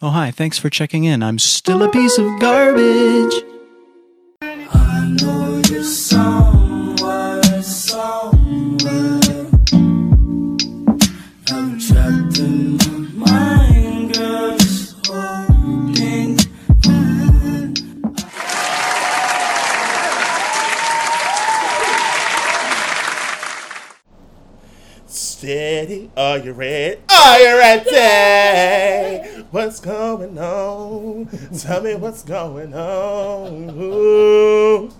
Oh, hi, thanks for checking in. I'm still a piece of garbage. I know you're somewhere, somewhere. I'm trapped in my mind, girl, just holding on. Steady, are you ready? Are you ready? What's going on? Tell me what's going on. Ooh.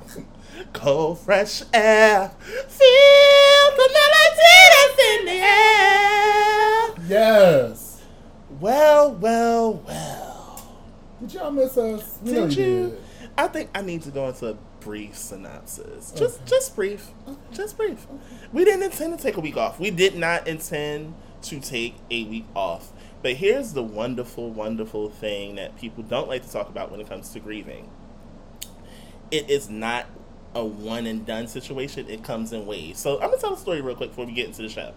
Cold, fresh air. Feel the melody that's in the air. Yes. Well, well, well. Did y'all miss us? We Did you did. I think I need to go into a brief synopsis. Just, just brief. Just brief. We didn't intend to take a week off. We did not intend to take a week off. But here's the wonderful, wonderful thing that people don't like to talk about when it comes to grieving. It is not a one and done situation. It comes in waves. So I'm gonna tell a story real quick before we get into the show.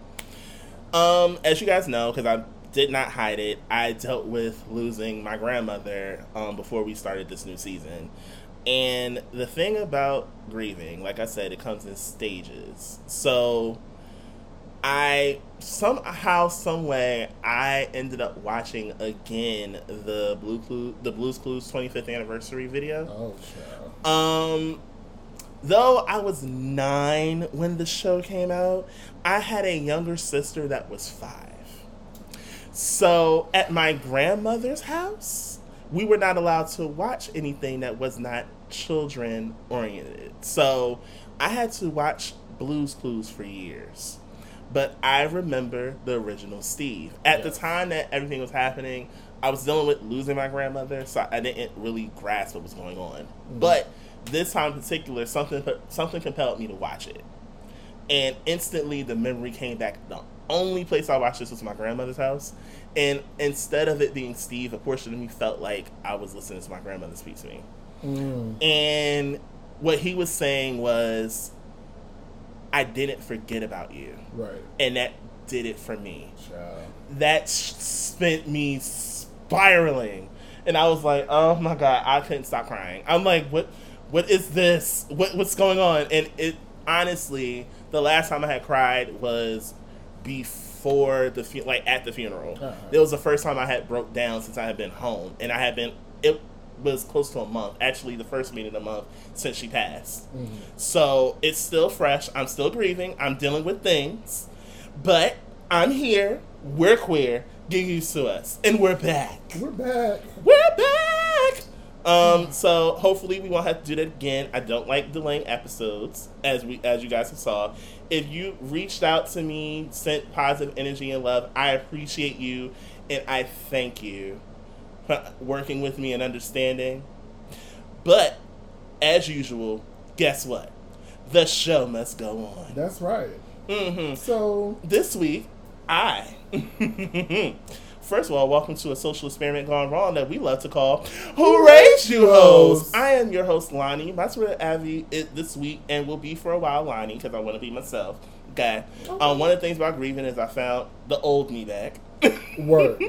Um, as you guys know, because I did not hide it, I dealt with losing my grandmother um, before we started this new season. And the thing about grieving, like I said, it comes in stages. So I somehow, some way, I ended up watching again the Blue Clue, the Blues Clues 25th anniversary video. Oh, child. Um, though I was nine when the show came out, I had a younger sister that was five. So at my grandmother's house, we were not allowed to watch anything that was not children oriented. So I had to watch Blues Clues for years. But I remember the original Steve. At the time that everything was happening, I was dealing with losing my grandmother, so I didn't really grasp what was going on. But this time in particular, something something compelled me to watch it, and instantly the memory came back. The only place I watched this was my grandmother's house, and instead of it being Steve, a portion of me felt like I was listening to my grandmother speak to me. Mm. And what he was saying was, I didn't forget about you. Right. And that did it for me. Child. That spent me spiraling. And I was like, oh my God, I couldn't stop crying. I'm like, what what is this? What what's going on? And it honestly, the last time I had cried was before the fu- like at the funeral. Uh-huh. It was the first time I had broke down since I had been home, and I had been it was close to a month. Actually, the first meeting of the month since she passed. So it's still fresh. I'm still grieving. I'm dealing with things, but I'm here. We're queer. Get used to us, and we're back. We're back. We're back. Um, so hopefully we won't have to do that again. I don't like delaying episodes, as we as you guys have saw. If you reached out to me, sent positive energy and love, I appreciate you and I thank you working with me and understanding. But as usual, guess what? The show must go on. That's right. hmm So, This week, I. First of all, welcome to a social experiment gone wrong that we love to call Who Raised You Hoes? I am your host, Lonnie. My Twitter Abby it this week and will be for a while, Lonnie, because I want to be myself. Okay. Um, one of the things about grieving is I found the old me back. word.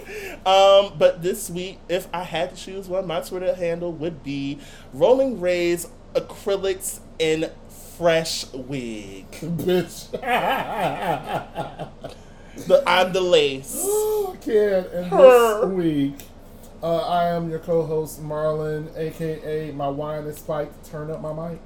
Um, but this week, if I had to choose one, my Twitter handle would be Rolling Rays Acrylics in Fresh Wig. Bitch. The I'm the lace. Oh, kid. And Her. this week, uh, I am your co-host Marlon, aka my wine is spiked. Turn up my mic.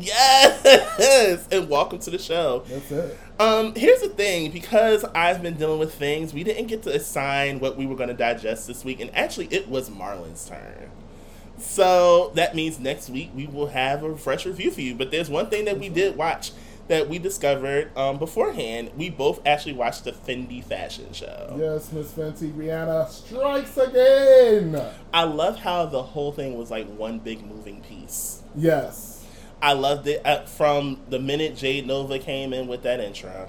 Yes, and welcome to the show. That's it. Um, here's the thing: because I've been dealing with things, we didn't get to assign what we were going to digest this week, and actually, it was Marlon's turn. So that means next week we will have a fresh review for you. But there's one thing that we did watch that we discovered um, beforehand. We both actually watched the Fenty fashion show. Yes, Miss Fenty, Rihanna strikes again. I love how the whole thing was like one big moving piece. Yes. I loved it uh, from the minute Jade Novah came in with that intro.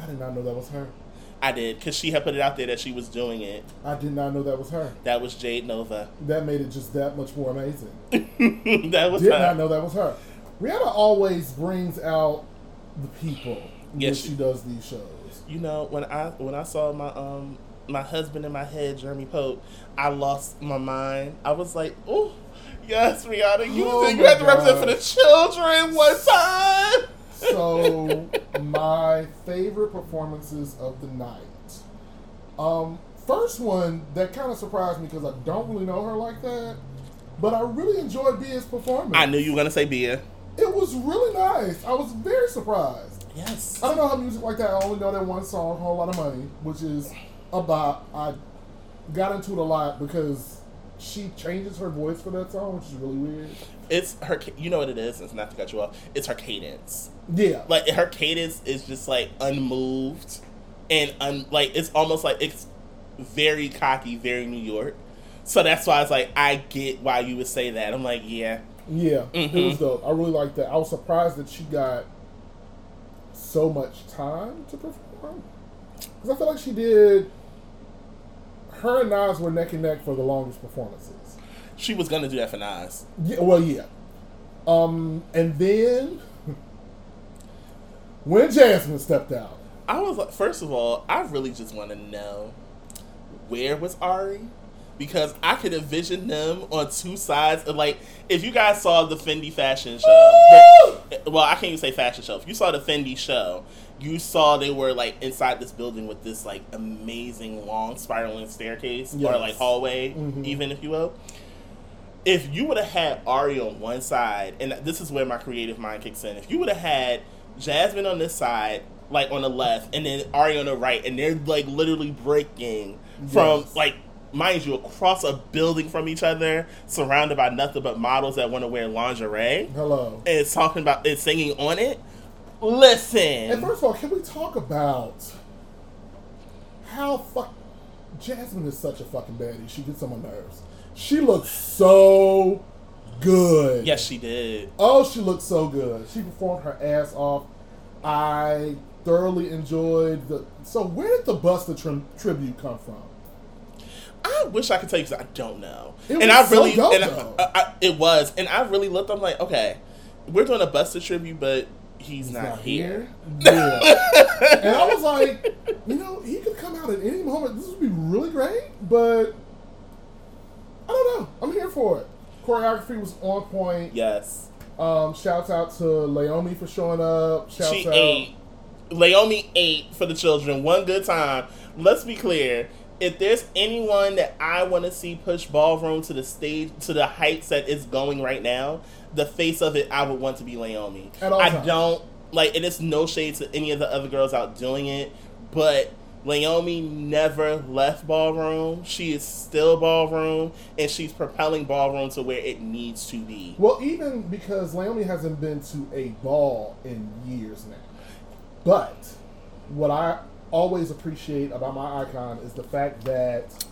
I did not know that was her. I did because she had put it out there that she was doing it. I did not know that was her. That was Jade Novah. That made it just that much more amazing. that was Did her. not know that was her. Rihanna always brings out the people Yes, when she- she does these shows. You know when I when I saw my um my husband in my head, Jeremy Pope, I lost my mind. I was like, oh, yes, Rihanna, you, Oh you had to represent for the children one time. So my favorite performances of the night. Um, first one that kind of surprised me because I don't really know her like that, but I really enjoyed Bia's performance. I knew you were gonna say Bia. it was really nice. I was very surprised. Yes. I don't know her music like that. I only know that one song, "Whole Lot of Money," which is about. I got into it a lot because she changes her voice for that song, which is really weird. It's her. You know what it is. It's not to cut you off. It's her cadence. Yeah, Like her cadence is just like unmoved, and un, like it's almost like it's very cocky, very New York. So that's why I was like, I get why you would say that. I'm like, yeah, Yeah, it Mhm. was dope. I really liked that. I was surprised that she got so much time to perform because I feel like she did. Her and Nas were neck and neck for the longest performances. she was gonna do that for Nas. Yeah, well, yeah. Um, and then when Jazmine stepped out, I was like, first of all, I really just want to know where was Ari because I could envision them on two sides. Of, like, if you guys saw the Fenty fashion show, the- well, I can't even say fashion show. If you saw the Fenty show, you saw they were like inside this building with this like amazing long spiraling staircase or like hallway, Mhm. even if you will. If you would have had Ari on one side, and this is where my creative mind kicks in, if you would have had Jazmine on this side, like on the left, and then Ari on the right, and they're like literally breaking from Yes. like mind you across a building from each other, surrounded by nothing but models that want to wear lingerie, hello. and it's talking about and singing on it. Listen, And first of all, can we talk about how fuck Jazmine is such a fucking baddie? She gets on my nerves. She looks so good. yes, she did. Oh, she looked so good. She performed her ass off. I thoroughly enjoyed the. So where did the Busta tri- tribute come from? I wish I could tell you because I don't know. It and was I really, so dope, and I. I, I, it was, and I really looked. I'm like, okay, we're doing a Busta tribute, but he's, not, Not here. Yeah. and I was like, you know, he could come out at any moment. This would be really great, but I don't know. I'm here for it. Choreography was on point. Yes, Um, shouts out to Leiomy for showing up. Shouts she out. ate. Leiomy ate for the children one good time. Let's be clear. If there's anyone that I want to see push ballroom to the stage to the heights that it's going right now, the face of it, I would want to be all I times. don't like, and it's no shade to any of the other girls out doing it, but Leiomy never left ballroom. She is still ballroom, and she's propelling ballroom to where it needs to be. Well, even because Leiomy hasn't been to a ball in years now. But what I always appreciate about my icon is the fact that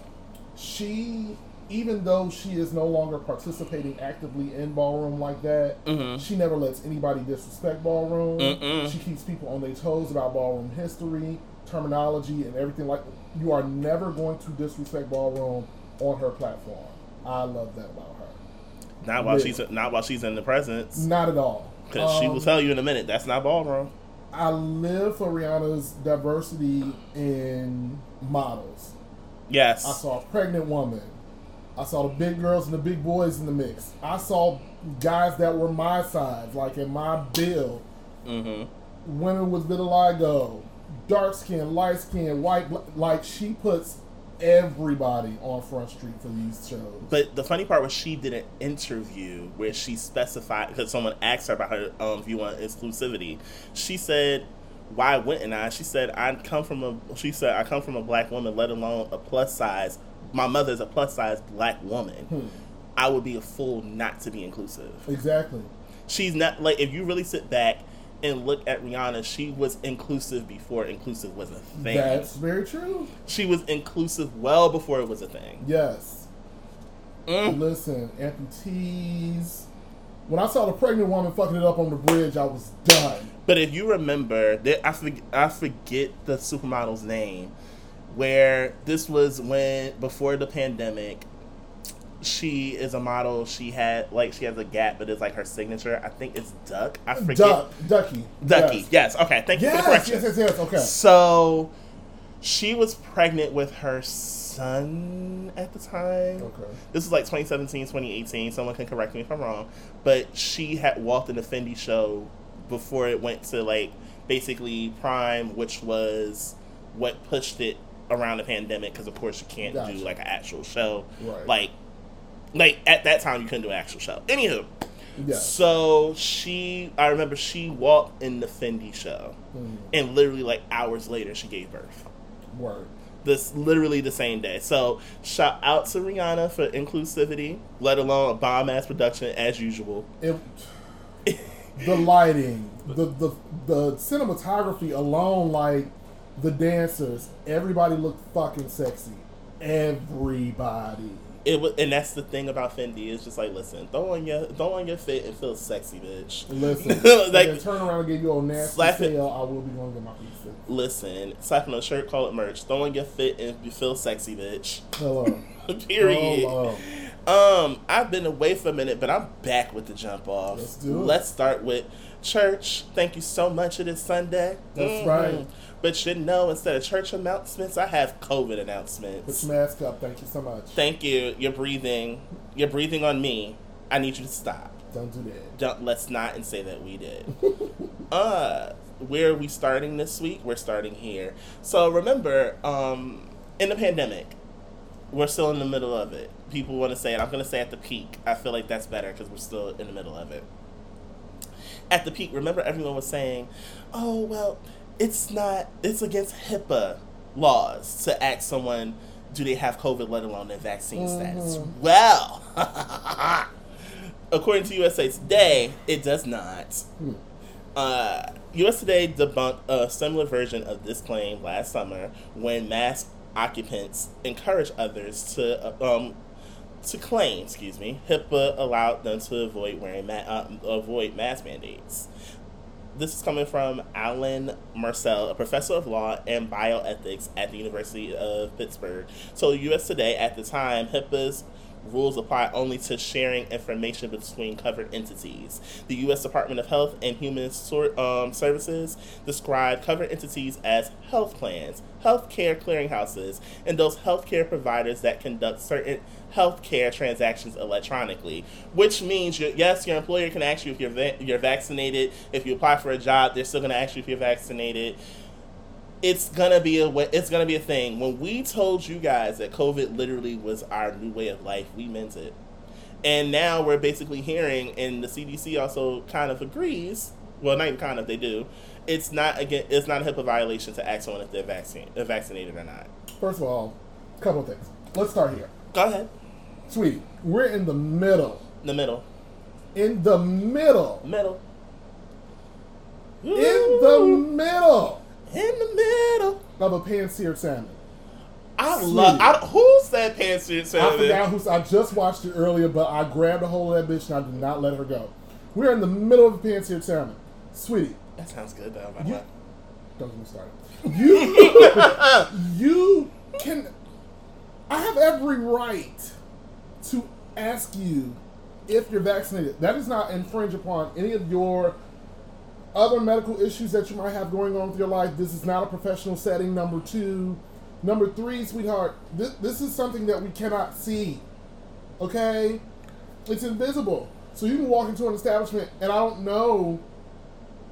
she, even though she is no longer participating actively in ballroom like that, Mhm. she never lets anybody disrespect ballroom. Mm-mm. She keeps people on their toes about ballroom history, terminology, and everything like You are never going to disrespect ballroom on her platform. I love that about her. Not while Yeah. she's not while she's in the presence, Not at all. because she will Um, tell you in a minute that's not ballroom. I live for Rihanna's diversity in models. Yes, I saw a pregnant woman. I saw the big girls and the big boys in the mix. I saw guys that were my size, like in my build. hmm Women with vitiligo, dark skin, light skin, white. Like she puts everybody on Front Street for these shows. But the funny part was she did an interview where she specified because someone asked her about her um, view on exclusivity. She said, "Why wouldn't I?" She said, "I come from a." She said, "I come from a black woman, let alone a plus size. My mother is a plus size black woman. Hmm. I would be a fool not to be inclusive." Exactly. She's not like if you really sit back and look at Rihanna, she was inclusive before inclusive was a thing. That's very true. she was inclusive well before it was a thing. Yes. Mm. Listen, amputees. When I saw the pregnant woman fucking it up on the bridge, I was done. But if you remember, I, forget, I forget the supermodel's name, where this was when, before the pandemic, she is a model. She had, like, she has a gap, but it's like her signature. I think it's Duck. I forget. Duck, Ducky. Ducky. Yes. Yes. Okay. Thank you for the correction. yes, yes, yes. Okay. So She was pregnant with her son at the time. Okay. This is like 2017, 2018. Someone can correct me if I'm wrong. But she had walked in the Fenty show before it went to like basically Prime, which was what pushed it around the pandemic. Because of course you can't Gotcha. do like an actual show. Right. Like, like at that time you couldn't do an actual show. Anywho, Yeah. so she, I remember she walked in the Fenty show, Mm, and literally like hours later she gave birth word. this literally the same day. So shout out to Rihanna for inclusivity, let alone a bomb ass production as usual. It, the lighting, the, the the cinematography alone, like the dancers, everybody looked fucking sexy. Everybody. It was, and that's the thing about Fenty. is just like, listen, throw on your throw on your fit and feel sexy, bitch. Listen, Like- turn around and give you a nasty Slap it. sale. I will be going to get my pizza. Listen, slap on a shirt, call it merch. Throw on your fit and you feel sexy, bitch. Hello. Period. Hello. Um, I've been away for a minute, but I'm back with the jump off. Let's do it. Let's start with church. Thank you so much. It is Sunday. That's Mhm. right. But you know, instead of church announcements, I have COVID announcements. Put your mask up. Thank you so much. Thank you. You're breathing. You're breathing on me. I need you to stop. Don't do that. Don't let's not and say that we did. uh, where are we starting this week? We're starting here. So remember, um, in the pandemic, we're still in the middle of it. People want to say it. I'm going to say at the peak. I feel like that's better because we're still in the middle of it. At the peak, remember everyone was saying, "Oh well, it's not. It's against HIPAA laws to ask someone." Do they have COVID, let alone their vaccine status? Well, according to USA Today, it does not. Uh, US Today debunked a similar version of this claim last summer when mask occupants encouraged others to uh, um, to claim, excuse me, HIPAA allowed them to avoid wearing ma- uh, avoid mask mandates. This is coming from Alan Meisel, a professor of law and bioethics at the University of Pittsburgh. So, U.S. Today, at the time, HIPAA's rules apply only to sharing information between covered entities. The U.S. Department of Health and Human um, Services describe covered entities as health plans, healthcare clearinghouses, and those healthcare providers that conduct certain healthcare transactions electronically. Which means, your, yes, your employer can ask you if you're va- you're vaccinated. If you apply for a job, they're still going to ask you if you're vaccinated it's gonna be a way, it's gonna be a thing. When we told you guys that COVID literally was our new way of life, we meant it. And now we're basically hearing, and the CDC also kind of agrees. Well, not even kind of, they do. It's not again. It's not a HIPAA violation to ask someone if they're vaccine, uh, vaccinated or not. First of all, a couple of things. Let's start here. Go ahead. Sweetie, we're in the middle. In the middle. In the middle. Middle. In the middle In the middle. of a pan-seared salmon. I Sweet. love. I, who said pantsuit I salmon? I forgot who. I just watched it earlier, but I grabbed a hold of that bitch and I did not let her go. We're in the middle of a pan-seared salmon, sweetie. That sounds good though. You-. Don't get me started. You, you can. I have every right to ask you if you're vaccinated. That does not infringe upon any of your other medical issues that you might have going on with your life. This is not a professional setting. Number two, number three, sweetheart. This, this is something that we cannot see. Okay, it's invisible. So you can walk into an establishment, and I don't know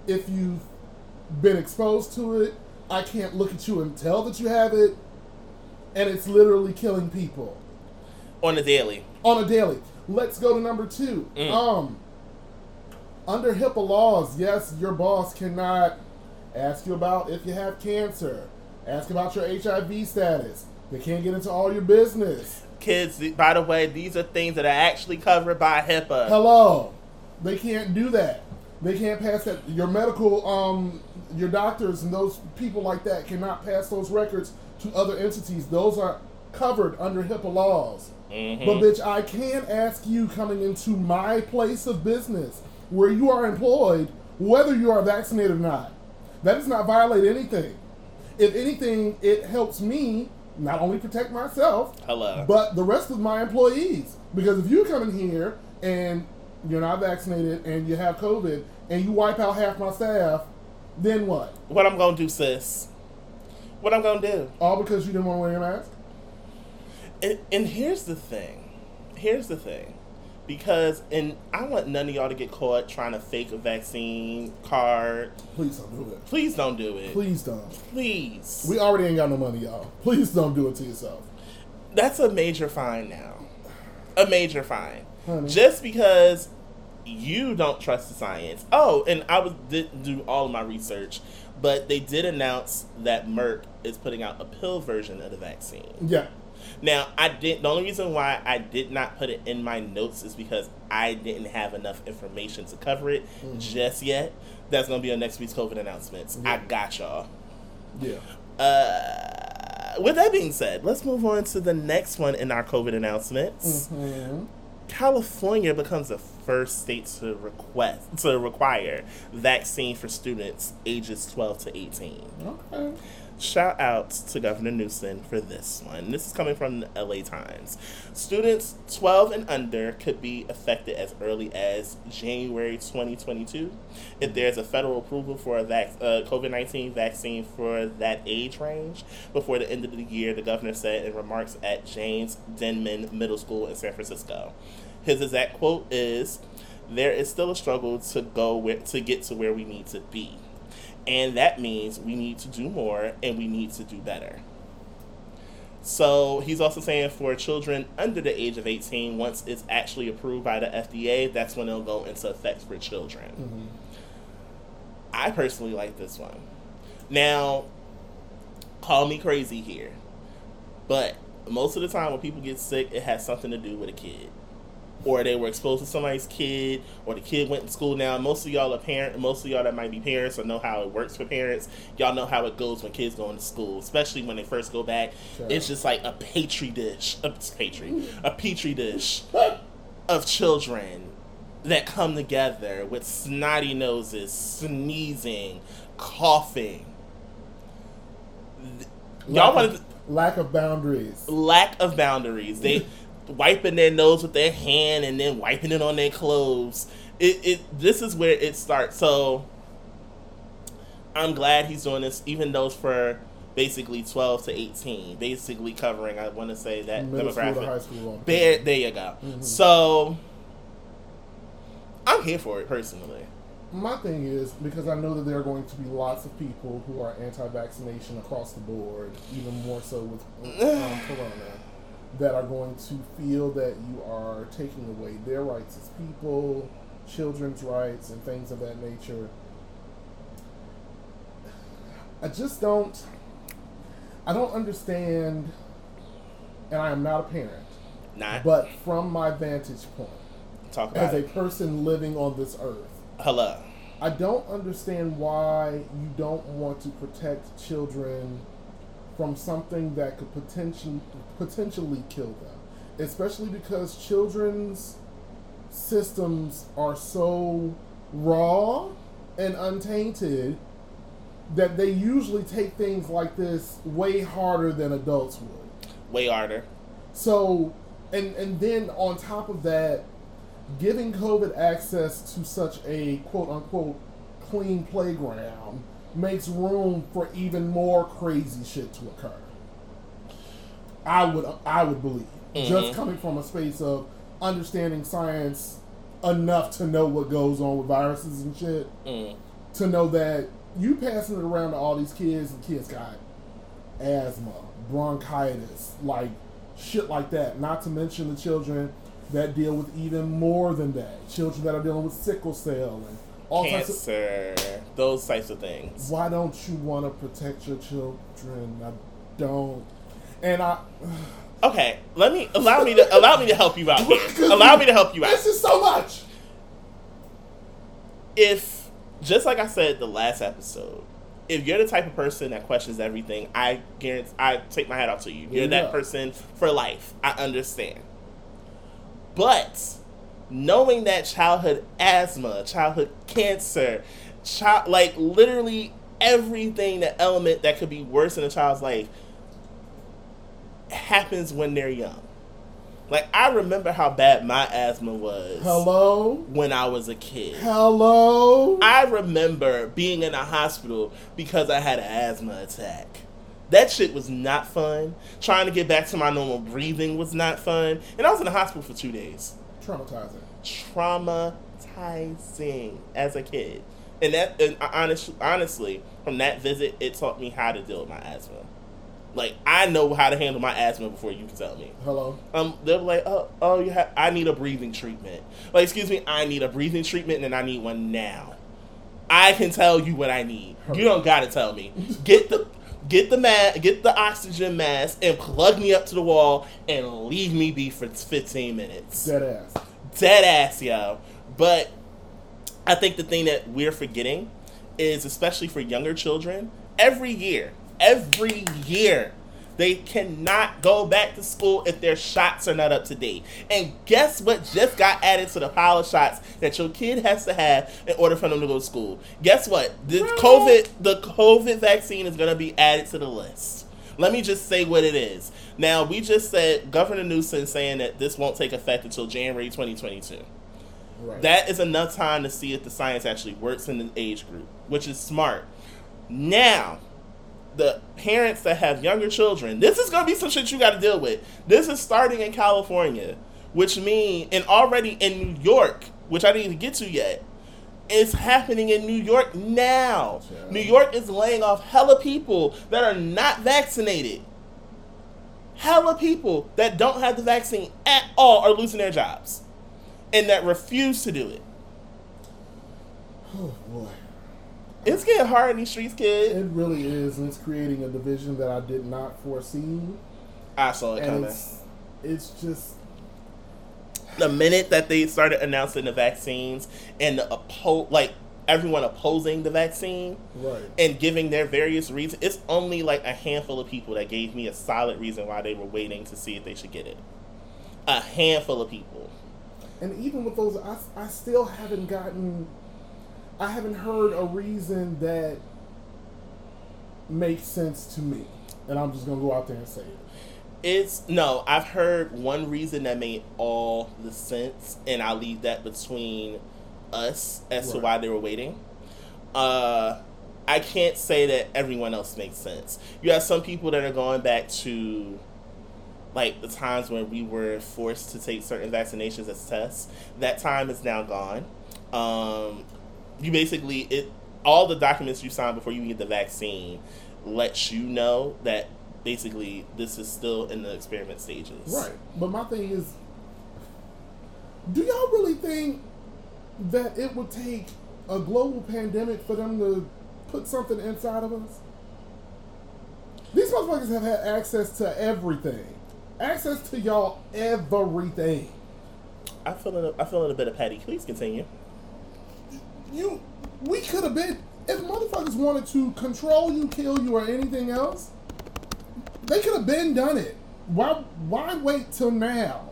if you've been exposed to it. I can't look at you and tell that you have it, and it's literally killing people On the daily. on a daily. Let's go to number two. Mm. Um, under HIPAA laws, yes, your boss cannot ask you about if you have cancer, ask about your HIV status. They can't get into all your business. Kids, by the way, these are things that are actually covered by HIPAA. Hello, they can't do that. They can't pass that. Your medical, um, your doctors and those people like that cannot pass those records to other entities. Those are covered under HIPAA laws. Mhm. But bitch, I can ask you coming into my place of business where you are employed whether you are vaccinated or not. That does not violate anything. If anything, it helps me not only protect myself, Hello. but the rest of my employees. Because if you come in here and you're not vaccinated and you have COVID and you wipe out half my staff, then what? what I'm gonna do, sis? What I'm gonna do? All because you didn't want to wear your mask? And, and here's the thing. Here's the thing. Because and I want none of y'all to get caught trying to fake a vaccine card. Please don't do it. Please don't do it. Please don't. Please. We already ain't got no money, y'all. Please don't do it to yourself. That's a major fine now. A major fine. Honey. Just because you don't trust the science. Oh, and I was didn't do all of my research, but they did announce that Merck is putting out a pill version of the vaccine. Yeah. Now, I did. The only reason why I did not put it in my notes is because I didn't have enough information to cover it just yet. That's gonna be on next week's COVID announcements. I got y'all. Yeah. Uh, with that being said, let's move on to the next one in our COVID announcements. Mm-hmm. California becomes the first state to request to require vaccine for students ages 12 to 18. Okay. Shout out to Governor Newsom for this one. This is coming from the LA Times. Students 12 and under could be affected as early as January 2022 if there's a federal approval for a vac- uh, COVID 19 vaccine for that age range before the end of the year, the governor said in remarks at James Denman Middle School in San Francisco. His exact quote is There is still a struggle to go to get to where we need to be. And that means we need to do more and we need to do better. So he's also saying for children under the age of 18, once it's actually approved by the FDA, that's when it'll go into effect for children. Mm-hmm. I personally like this one. Now, call me crazy here, but most of the time when people get sick, it has something to do with a kid. Or they were exposed to somebody's kid, or the kid went to school. Now, most of y'all are parent. Most of y'all that might be parents or know how it works for parents. Y'all know how it goes when kids go into school, especially when they first go back. Sure. It's just like a petri dish, a petri, a petri dish of children that come together with snotty noses, sneezing, coughing. Y'all of, lack of boundaries. lack of boundaries. They wiping their nose with their hand and then wiping it on their clothes. It, it this is where it starts. So I'm glad he's doing this, even though it's for basically 12 to 18, basically covering. I want to say that Middle school demographic. high school. There, there you go. So I'm here for it personally. My thing is because I know that there are going to be lots of people who are anti-vaccination across the board, even more so with um, Corona, that are going to feel that you are taking away their rights as people, children's rights, and things of that nature. I just don't. I don't understand, and I am not a parent, Not but from my vantage point, talk about as a person living on this earth, Hello. I don't understand why you don't want to protect children from something that could potentially potentially kill them, especially because children's systems are so raw and untainted that they usually take things like this way harder than adults would. Way harder. So, and and then on top of that, giving COVID access to such a quote unquote clean playground makes room for even more crazy shit to occur. I would I would believe just coming from a space of understanding science enough to know what goes on with viruses and shit Mm. to know that you passing it around to all these kids and kids got asthma, bronchitis, like shit like that. Not to mention the children that deal with even more than that. Children that are dealing with sickle cell and all types of. Cancer. Those types of things. Why don't you want to protect your children? I don't. And I. Okay, let me allow me to allow me to help you out here. Allow me to help you out. This is so much. if just like I said the last episode, if you're the type of person that questions everything, I guarantee I take my hat off to you. You're Yeah. that person for life. I understand. But knowing that childhood asthma, childhood cancer, child like literally everything the element that could be worse in a child's life happens when they're young. Like I remember how bad my asthma was Hello? when I was a kid. Hello? I remember being in a hospital because I had an asthma attack. That shit was not fun. Trying to get back to my normal breathing was not fun. And I was in the hospital for two days. Traumatizing. Traumatizing as a kid. And that, and honest, honestly, from that visit, it taught me how to deal with my asthma. Like I know how to handle my asthma before you can tell me. Hello. Um, they're like, oh, oh, you have. I need a breathing treatment. Like, excuse me, I need a breathing treatment, and I need one now. I can tell you what I need. You don't gotta tell me. Get the, get the ma- get the oxygen mask, and plug me up to the wall, and leave me be for fifteen minutes. Dead ass. Dead ass, yo. But I think the thing that we're forgetting is, especially for younger children, every year, every year, they cannot go back to school if their shots are not up to date. And guess what just got added to the pile of shots that your kid has to have in order for them to go to school? Guess what? The COVID, the COVID vaccine is going to be added to the list. Let me just say what it is. Now, we just said Governor Newsom saying that this won't take effect until January 2022. Right. That is enough time to see if the science actually works in the age group, which is smart. Now, the parents that have younger children, this is gonna be some shit you got to deal with. This is starting in California, which mean and already in New York, which I didn't even get to yet. It's happening in New York now. Yeah. New York is laying off hella people that are not vaccinated. Hella people that don't have the vaccine at all are losing their jobs and that refuse to do it. oh boy. It's getting hard in these streets, kid. It really is, and it's creating a division that I did not foresee. I saw it coming. it's it's just The minute that they started announcing the vaccines and the oppo- like everyone opposing the vaccine right. and giving their various reasons, it's only like a handful of people that gave me a solid reason why they were waiting to see if they should get it. A handful of people. And even with those, I, I still haven't gotten, I haven't heard a reason that makes sense to me. And I'm just gonna go out there and say it. It's no, I've heard one reason that made all the sense, and I'll leave that between us as to why they were waiting. Uh, I can't say that everyone else makes sense. You have some people that are going back to like the times when we were forced to take certain vaccinations as tests. That time is now gone. Um, you basically it all the documents you sign before you get the vaccine lets you know that basically this is still in the experiment stages. Right. But my thing is, do y'all really think that it would take a global pandemic for them to put something inside of us? These motherfuckers have had access to everything. Access to y'all everything. I feel a, I feel a bit of Patty. Please continue. You, we could have been if motherfuckers wanted to control you, kill you, or anything else. They could have been done it. Why? Why wait till now?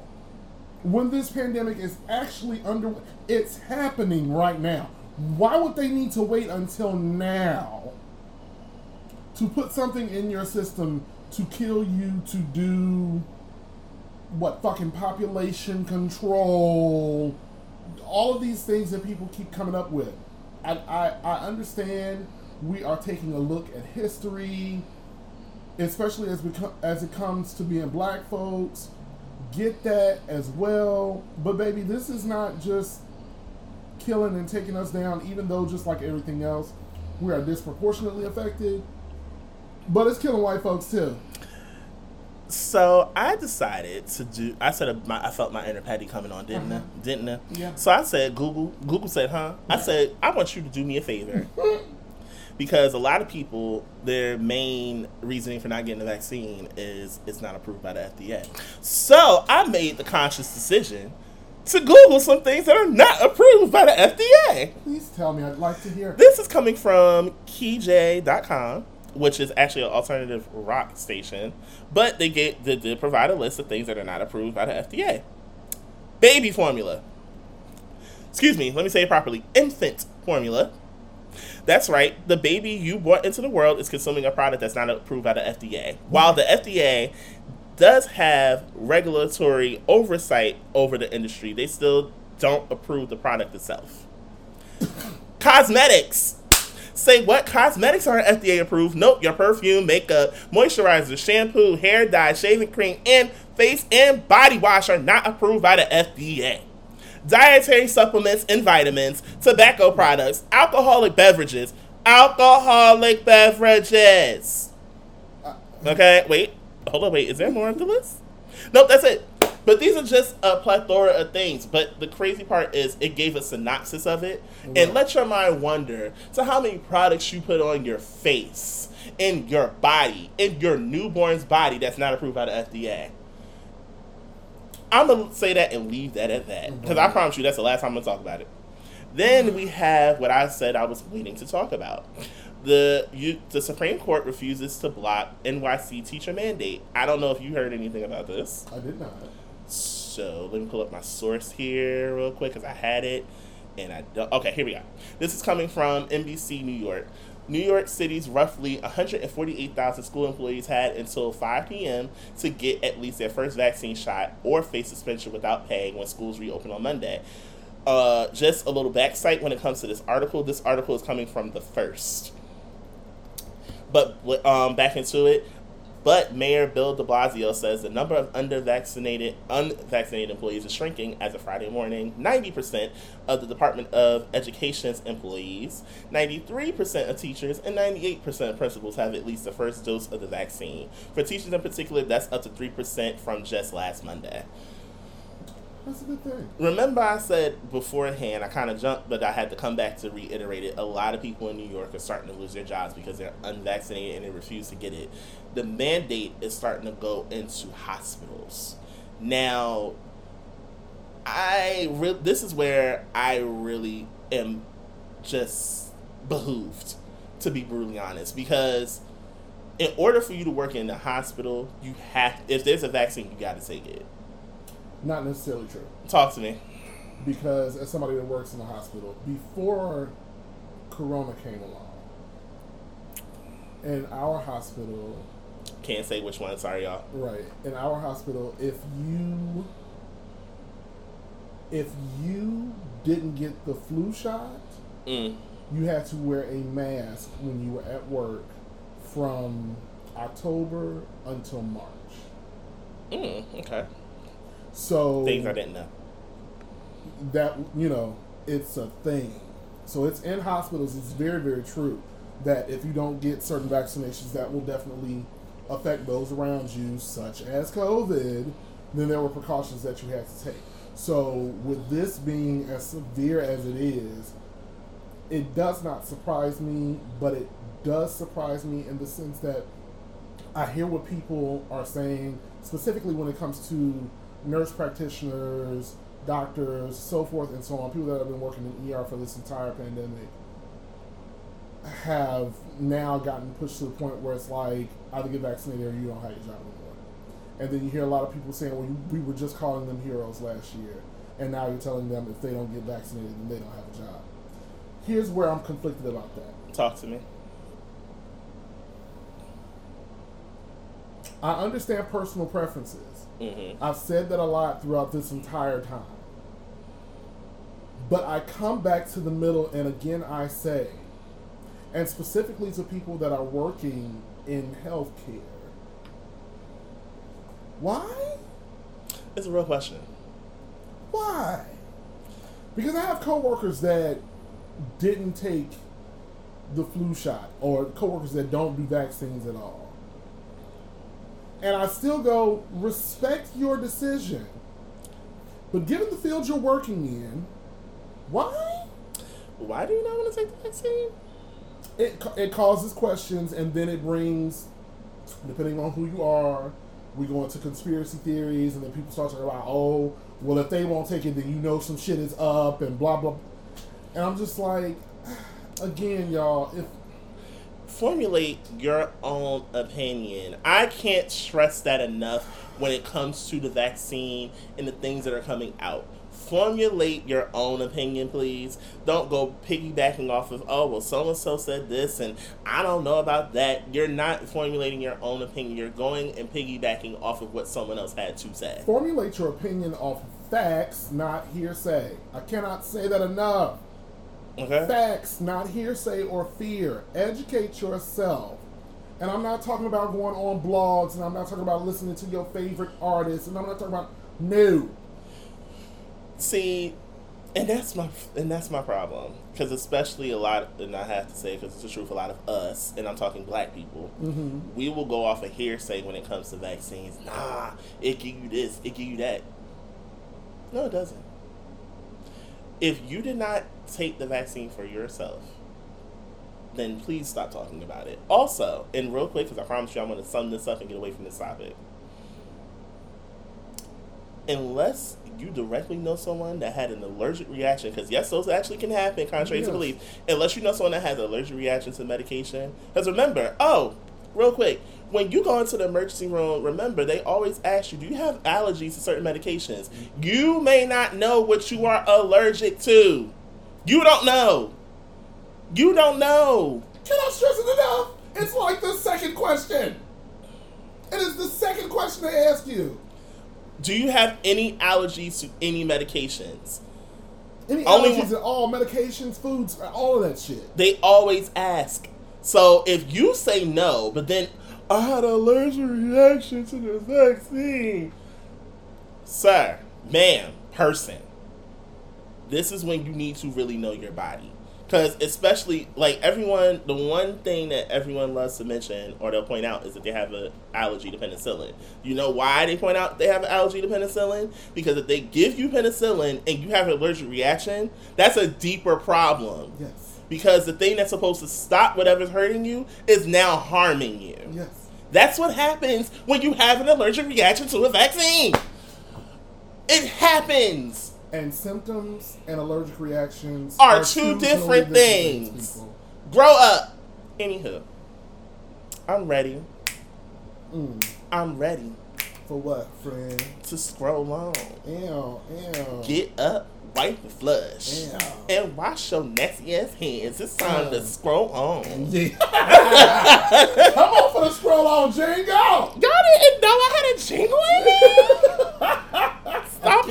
When this pandemic is actually under, it's happening right now. Why would they need to wait until now to put something in your system to kill you to do what fucking population control? All of these things that people keep coming up with. I, I, I understand we are taking a look at history, especially as we co- as it comes to being black folks. Get that as well, but baby, this is not just killing and taking us down. Even though, just like everything else, we are disproportionately affected. But it's killing white folks too. So I decided to do. I said my, I felt my inner Patty coming on, didn't I? Uh-huh. Didn't I? Yeah. So I said Google. Google said, "Huh?" I said, "I want you to do me a favor." because a lot of people, their main reasoning for not getting the vaccine is it's not approved by the FDA. So I made the conscious decision to Google some things that are not approved by the FDA. Please tell me. I'd like to hear. This is coming from KeyJ.com, which is actually an alternative rock station, but they get they did provide a list of things that are not approved by the FDA. Baby formula. Excuse me, let me say it properly. Infant formula. That's right. The baby you brought into the world is consuming a product that's not approved by the FDA. While the FDA does have regulatory oversight over the industry, they still don't approve the product itself. Cosmetics. Say what cosmetics are FDA approved. Nope, your perfume, makeup, moisturizer, shampoo, hair dye, shaving cream, and face and body wash are not approved by the FDA. Dietary supplements and vitamins, tobacco products, alcoholic beverages, alcoholic beverages. Uh, okay, wait. Hold on, wait. Is there more on the list? Nope, that's it. But these are just a plethora of things. But the crazy part is it gave a synopsis of it and let your mind wonder to how many products you put on your face, in your body, in your newborn's body that's not approved by the FDA. I'm gonna say that and leave that at that because I promise you that's the last time I'm gonna talk about it. Then we have what I said I was waiting to talk about. The you, the Supreme Court refuses to block NYC teacher mandate. I don't know if you heard anything about this. I did not. So let me pull up my source here real quick because I had it and I don't. Okay, here we go. This is coming from NBC New York. New York City's roughly 148,000 school employees had until 5 p.m. to get at least their first vaccine shot or face suspension without paying when schools reopen on Monday. Uh, just a little backsight when it comes to this article. This article is coming from the first. But um, back into it. But Mayor Bill de Blasio says the number of under-vaccinated, unvaccinated employees is shrinking as of Friday morning. 90% of the Department of Education's employees, 93% of teachers, and 98% of principals have at least the first dose of the vaccine. For teachers in particular, that's up to 3% from just last Monday. That's a good thing. Remember, I said beforehand, I kind of jumped, but I had to come back to reiterate it. A lot of people in New York are starting to lose their jobs because they're unvaccinated and they refuse to get it. The mandate is starting to go into hospitals. Now, I re- this is where I really am just behooved, to be brutally honest, because in order for you to work in the hospital, you have if there's a vaccine, you got to take it. Not necessarily true. Talk to me. Because as somebody that works in the hospital, before Corona came along, in our hospital, Can't say which one. Sorry, y'all. right, in our hospital, if you if you didn't get the flu shot, Mm. you had to wear a mask when you were at work from October until March. Mm. Okay. So Things I didn't know. that you know it's a thing so it's in hospitals it's very very true that if you don't get certain vaccinations that will definitely affect those around you such as covid then there were precautions that you had to take. So with this being as severe as it is it does not surprise me but it does surprise me in the sense that I hear what people are saying, specifically when it comes to nurse practitioners, doctors, so forth and so on, people that have been working in ER for this entire pandemic have now gotten pushed to the point where it's like either get vaccinated or you don't have your job anymore. And then you hear a lot of people saying, well, you, we were just calling them heroes last year, and now you're telling them if they don't get vaccinated, then they don't have a job. Here's where I'm conflicted about that. Talk to me. I understand personal preferences. Mm-hmm. I've said that a lot throughout this entire time. But I come back to the middle, and again, I say, and specifically to people that are working in healthcare, why? It's a real question. Why? Because I have coworkers that didn't take the flu shot, or coworkers that don't do vaccines at all. And I still go, respect your decision. But given the field you're working in, why? Why do you not want to take the vaccine? It, it causes questions, and then it brings, depending on who you are, we go into conspiracy theories, and then people start talking about, oh, well, if they won't take it, then you know some shit is up, and blah, blah. And I'm just like, again, y'all, if Formulate your own opinion. I can't stress that enough when it comes to the vaccine and the things that are coming out. Formulate your own opinion, please. Don't go piggybacking off of, oh, well, so and so said this, and I don't know about that. You're not formulating your own opinion. You're going and piggybacking off of what someone else had to say. formulate your opinion off of facts, not hearsay. I cannot say that enough. Okay. Facts, not hearsay or fear. Educate yourself. And I'm not talking about going on blogs, and I'm not talking about listening to your favorite artists, and I'm not talking about no. See, and that's my and that's my problem because especially a lot, and I have to say because it's the truth, a lot of us, and I'm talking black people, mm-hmm. we will go off of hearsay when it comes to vaccines. Nah, it give you this, it give you that. No, it doesn't. If you did not take the vaccine for yourself, then please stop talking about it. Also, and real quick, because I promise you I'm going to sum this up and get away from this topic. Unless you directly know someone that had an allergic reaction, because yes, those actually can happen, contrary Yes. to belief. Unless you know someone that has an allergic reaction to medication. Because remember, oh, real quick, when you go into the emergency room, remember they always ask you, do you have allergies to certain medications? You may not know what you are allergic to. You don't know. You don't know. Can I stress it enough? It's like the second question. It is the second question they ask you. Do you have any allergies to any medications? Any Only allergies at all, medications, foods, all of that shit. They always ask. So if you say no, but then I had an allergic reaction to the vaccine, sir, ma'am, person, this is when you need to really know your body. Because especially like everyone, the one thing that everyone loves to mention or they'll point out is that they have an allergy to penicillin. You know why they point out they have an allergy to penicillin? Because if they give you penicillin and you have an allergic reaction, that's a deeper problem Yes. because the thing that's supposed to stop whatever's hurting you is now harming you. Yes. That's what happens when you have an allergic reaction to a vaccine. It happens. And symptoms and allergic reactions Are two different things. people. Grow up. Anywho, I'm ready. Mm. I'm ready For what, friend? to scroll on. Ew, ew. Get up, wipe the flush, Ew. and wash your nasty ass hands. It's time to scroll on. Yeah. Come on for the scroll on, Django. Y'all didn't know I had a jingle in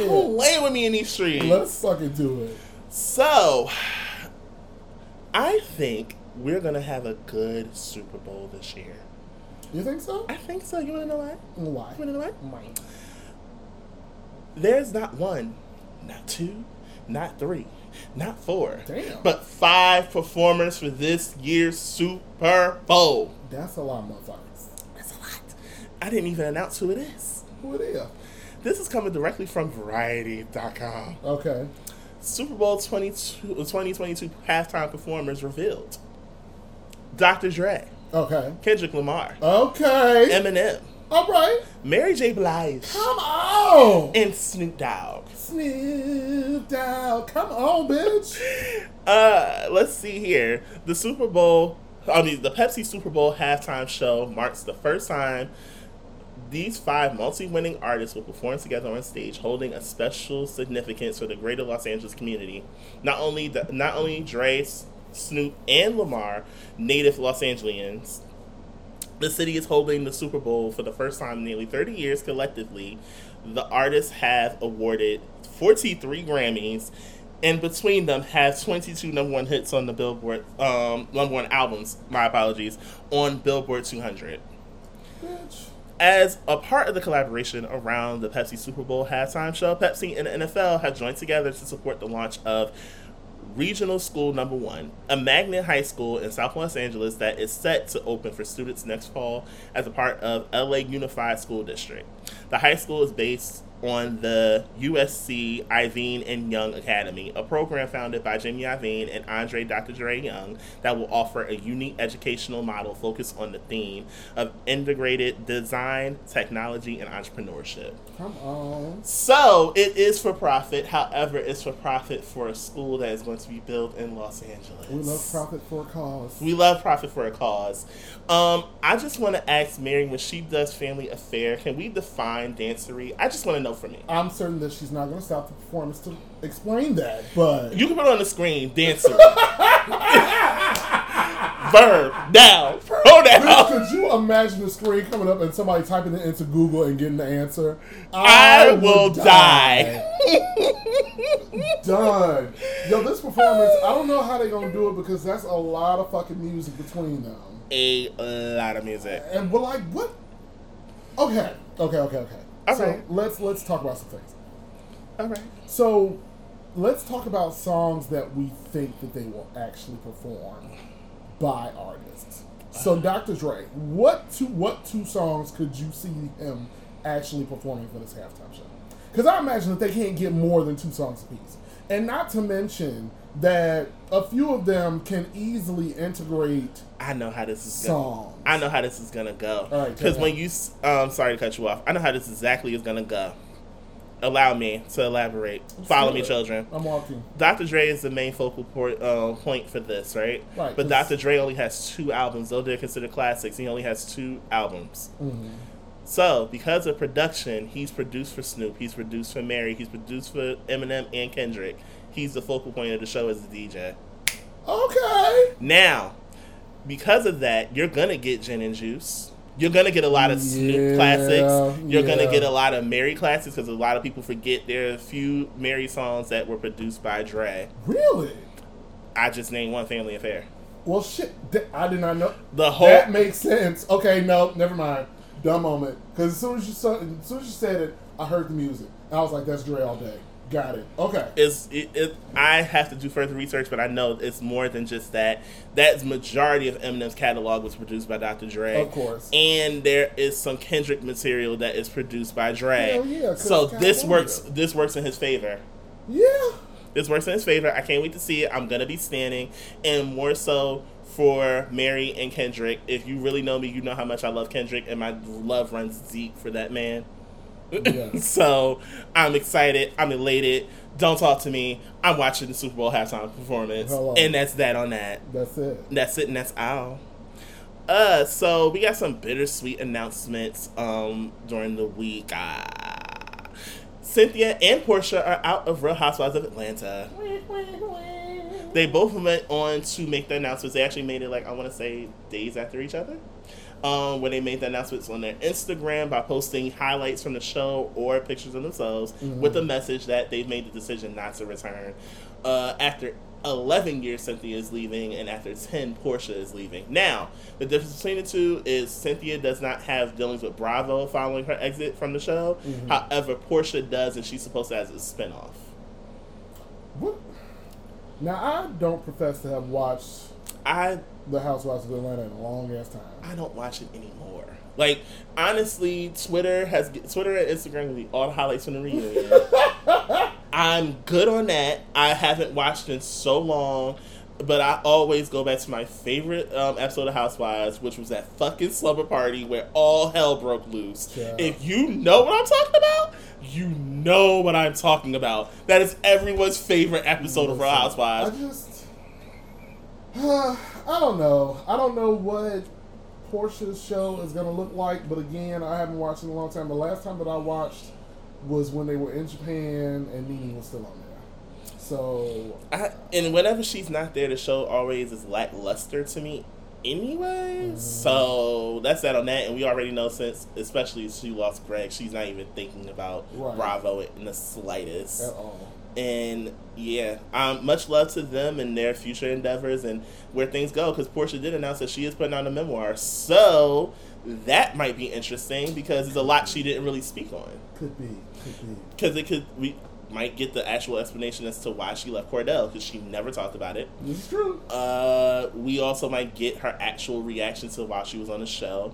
it? Stop with me in these streets. Let's fucking do it. So, I think we're gonna have a good Super Bowl this year. You think so? I think so. You wanna know why? Why? You wanna know why? There's not one, not two, not three, not four, Damn. but five performers for this year's Super Bowl. That's a lot, motherfuckers. That's a lot. I didn't even announce who it is. Who it is? This is coming directly from Variety.com. Okay. Super Bowl 22, 2022 halftime performers revealed. Dr. Dre, Okay. Kendrick Lamar, Okay. Eminem, All right. Mary J. Blige, Come on. and Snoop Dogg. Snoop Dogg. Come on, bitch. Uh, let's see here. The Super Bowl, I mean, the Pepsi Super Bowl halftime show marks the first time these five multi-winning artists will perform together on stage, holding a special significance for the greater Los Angeles community. Not only the, not only Dre, Snoop, and Lamar, native Los Angeles, the city is holding the Super Bowl for the first time in nearly 30 years collectively. The artists have awarded 43 Grammys, and between them have 22 number one hits on the Billboard, um, number one albums, my apologies, on Billboard 200. Bitch. As a part of the collaboration around the Pepsi Super Bowl halftime show, Pepsi and the NFL have joined together to support the launch of Regional School Number One, a magnet high school in South Los Angeles that is set to open for students next fall as a part of LA Unified School District. The high school is based on the USC Iovine and Young Academy, a program founded by Jimmy Iovine and Andre Dr. Dre Young that will offer a unique educational model focused on the theme of integrated design, technology, and entrepreneurship. Come on. So it is for profit. However, it's for profit for a school that is going to be built in Los Angeles. We love profit for a cause. We love profit for a cause. Um, I just want to ask Mary when she does Family Affair, can we define dancery? I just want to know for me. I'm certain that she's not going to stop the performance to explain that, but You can put it on the screen, dancer. Verb now. Hold down. could you imagine the screen coming up and somebody typing it into Google and getting the answer? I would will die. Done. Yo, this performance, I don't know how they're gonna do it because that's a lot of fucking music between them. A lot of music. And we're like, what? Okay, okay, okay, okay. All so right. let's let's talk about some things. All right. So let's talk about songs that we think that they will actually perform by artists. So uh-huh. Dr. Dre, what two what two songs could you see him actually performing for this halftime show? Because I imagine that they can't get more than two songs apiece, and not to mention that a few of them can easily integrate I know how this is going. songs. I know how this is gonna go. Right, Because tell when you, um, sorry to cut you off. I know how this exactly is gonna go. Allow me to elaborate. Follow me, Good. children. I'm walking. Dr. Dre is the main focal point, uh, point for this, right? Right, But Dr. Dre only has two albums, though they're considered classics. He only has two albums. Mm-hmm. So, because of production, he's produced for Snoop, he's produced for Mary, he's produced for Eminem and Kendrick. He's the focal point of the show as the DJ. Okay. Now, because of that, you're gonna get Gin and Juice. You're gonna get a lot of Yeah, Snoop classics. You're gonna get a lot of Mary classics because a lot of people forget there are a few Mary songs that were produced by Dre. Really? I just named one Family Affair. Well, shit. I did not know. The whole That makes sense. Okay, no, never mind. Dumb moment. Because as soon as you saw, as soon as you said it, I heard the music. And I was like, "That's Dre all day." Got it. Okay. is it, it, I have to do further research, but I know it's more than just that. That's majority of Eminem's catalog was produced by Dr. Dre. Of course. And there is some Kendrick material that is produced by Dre. Hell yeah, so this works this works in his favor. Yeah. This works in his favor. I can't wait to see it. I'm gonna be standing, and more so for Mary and Kendrick. If you really know me, you know how much I love Kendrick, and my love runs deep for that man. So I'm excited. I'm elated. Don't talk to me. I'm watching the Super Bowl halftime performance, and that's that on that. That's it. That's it, and that's all. Uh, so we got some bittersweet announcements um during the week. Ah. Cynthia and Porsha are out of Real Housewives of Atlanta. They both went on to make the announcements. They actually made it like I want to say days after each other. Um, when they made the announcements on their Instagram by posting highlights from the show or pictures of themselves with the message that they've made the decision not to return. Uh, after 11 years, Cynthia is leaving, and after 10, Porsha is leaving. Now, the difference between the two is Cynthia does not have dealings with Bravo following her exit from the show. However, Porsha does, and she's supposed to have a spinoff. What? Now I don't profess to have watched I The Housewives of Atlanta in a long ass time. I don't watch it anymore. Like honestly, Twitter has Twitter and Instagram will be all the highlights from the reunion. I'm good on that. I haven't watched in so long, but I always go back to my favorite um, episode of Housewives, which was that fucking slumber party where all hell broke loose. Yeah. If you know what I'm talking about, you know what I'm talking about. That is everyone's favorite episode of Real I Housewives. just, I don't know. I don't know what Porsha's show is gonna look like. But again, I haven't watched in a long time. The last time that I watched was when they were in Japan and Nene was still on there. So I, and whenever she's not there, the show always is lackluster to me. Anyway, mm-hmm. so that's that on that, and we already know since, especially she lost Greg, she's not even thinking about Right. Bravo in the slightest. at all. And yeah, um, much love to them and their future endeavors and where things go. Because Porsha did announce that she is putting out a memoir, so that might be interesting because there's a lot she didn't really speak on. Could be. Could be. Because it could we might get the actual explanation as to why she left Kordell because she never talked about it. Is true. Uh, we also might get her actual reaction to while she was on the show.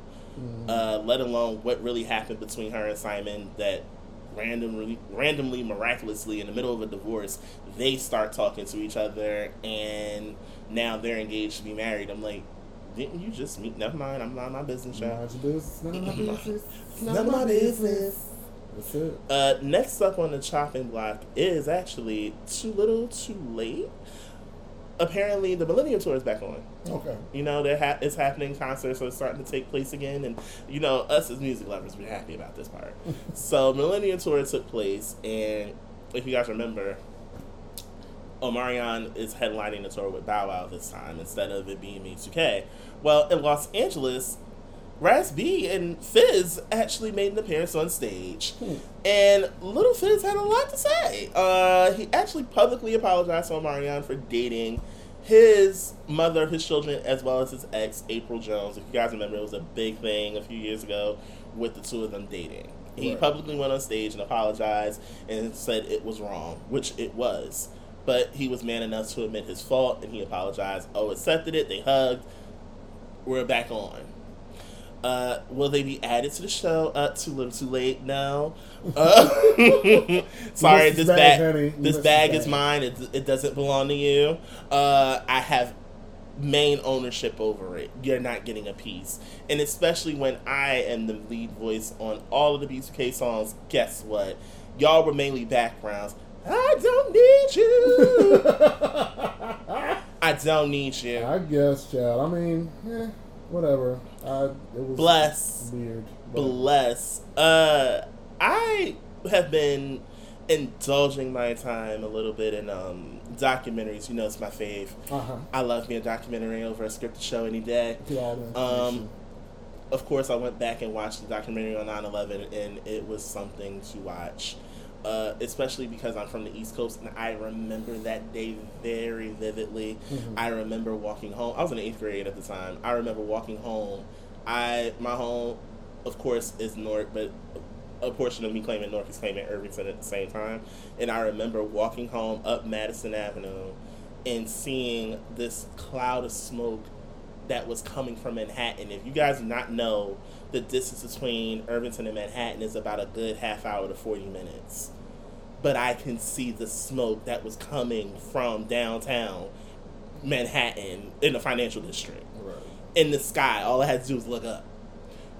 Uh, let alone what really happened between her and Simon that randomly, randomly, miraculously, in the middle of a divorce, they start talking to each other, and now they're engaged to be married. I'm like, didn't you just meet? Never mind, I'm not my business, your business. None of my business. None of my business. That's it. Uh, next up on the chopping block is actually Too Little Too Late. Apparently, the Millennium Tour is back on. Okay. You know, there ha- it's happening. Concerts are starting to take place again, and you know, us as music lovers, we're happy about this part. so, Millennium Tour took place, and if you guys remember, Omarion is headlining the tour with Bow Wow this time instead of it being B2K. Well, in Los Angeles, Raz B and Fizz actually made an appearance on stage, and Little Fizz had a lot to say. Uh, he actually publicly apologized to Omarion for dating his mother of his children as well as his ex April Jones. If you guys remember, it was a big thing a few years ago with the two of them dating. He Right. publicly went on stage and apologized and said it was wrong, which it was. But he was man enough to admit his fault and he apologized. Oh, accepted it. They hugged. We're back on. Uh, will they be added to the show? Uh, too little, too late. No. Uh, sorry, this bag, honey. This bag is mine. It, it doesn't belong to you. Uh, I have main ownership over it. You're not getting a piece, and especially when I am the lead voice on all of the B2K songs. Guess what? Y'all were mainly backgrounds. I don't need you. I don't need you. I guess, child. I mean, eh, whatever. I, it was Bless. weird. but- bless. Uh, I have been indulging my time a little bit in um documentaries. You know, it's my fave. Uh-huh. I love me a documentary over a scripted show any day. The Um. Of course, I went back and watched the documentary on 9/11, and it was something to watch. Uh, especially because I'm from the East Coast and I remember that day very vividly. I remember walking home. I was in the eighth grade at the time. I remember walking home. I my home, of course, is Newark, but a portion of me claiming Newark is claiming Irvington at the same time. And I remember walking home up Madison Avenue and seeing this cloud of smoke that was coming from Manhattan. If you guys do not know, the distance between Irvington and Manhattan is about a good half hour to 40 minutes. But I can see the smoke that was coming from downtown Manhattan in the financial district right. in the sky. All I had to do was look up.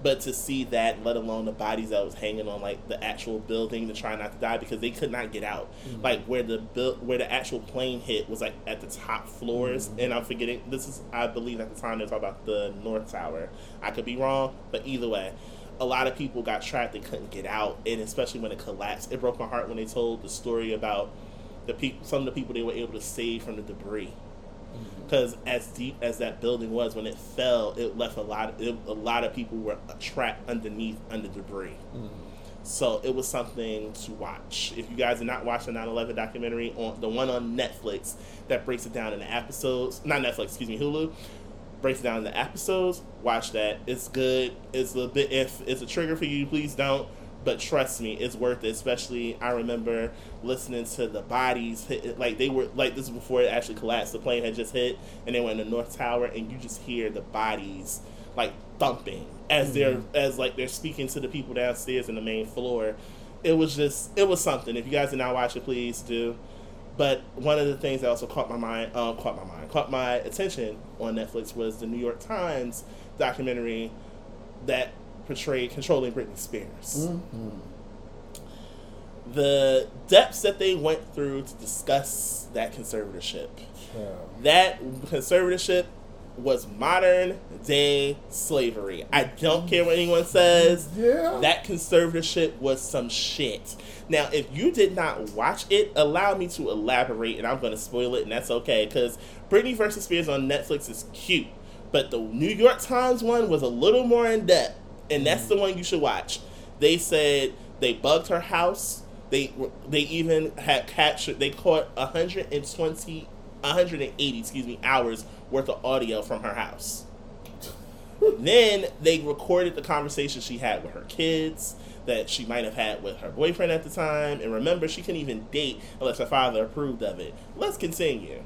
But to see that, let alone the bodies that was hanging on like the actual building to try not to die because they could not get out. Mm-hmm. Like where the build, where the actual plane hit was like at the top floors, mm-hmm. and I'm forgetting. This is I believe at the time they were talking about the North Tower. I could be wrong, but either way, a lot of people got trapped. They couldn't get out, and especially when it collapsed, it broke my heart when they told the story about the people, some of the people they were able to save from the debris. Mm-hmm. Because as deep as that building was when it fell it left a lot it, a lot of people were trapped underneath under debris. Mm-hmm. So it was something to watch. If you guys did not watch the 9-11 documentary on the one on netflix that breaks it down in the episodes not netflix excuse me hulu breaks it down into episodes watch that it's good it's a bit if it's a trigger for you please don't but trust me, it's worth it. Especially, I remember listening to the bodies hit. Like they were like this is before it actually collapsed. The plane had just hit, and they went in the North Tower, and you just hear the bodies like thumping as mm-hmm. they're as like they're speaking to the people downstairs in the main floor. It was just it was something. If you guys did not watch it, please do. But one of the things that also caught my mind, um, caught my mind, caught my attention on Netflix was the New York Times documentary that portrayed controlling Britney Spears. The depths that they went through to discuss that conservatorship. Child. That conservatorship was modern day slavery. I don't care what anyone says. Yeah. That conservatorship was some shit. Now, if you did not watch it, allow me to elaborate, and I'm going to spoil it, and that's okay, because Britney versus Spears on Netflix is cute, but the New York Times one was a little more in depth, and that's the one you should watch. They said they bugged her house. They they even had captured. They caught 120, 180, excuse me, hours worth of audio from her house. Then they recorded the conversation she had with her kids that she might have had with her boyfriend at the time. And remember, she couldn't even date unless her father approved of it. Let's continue.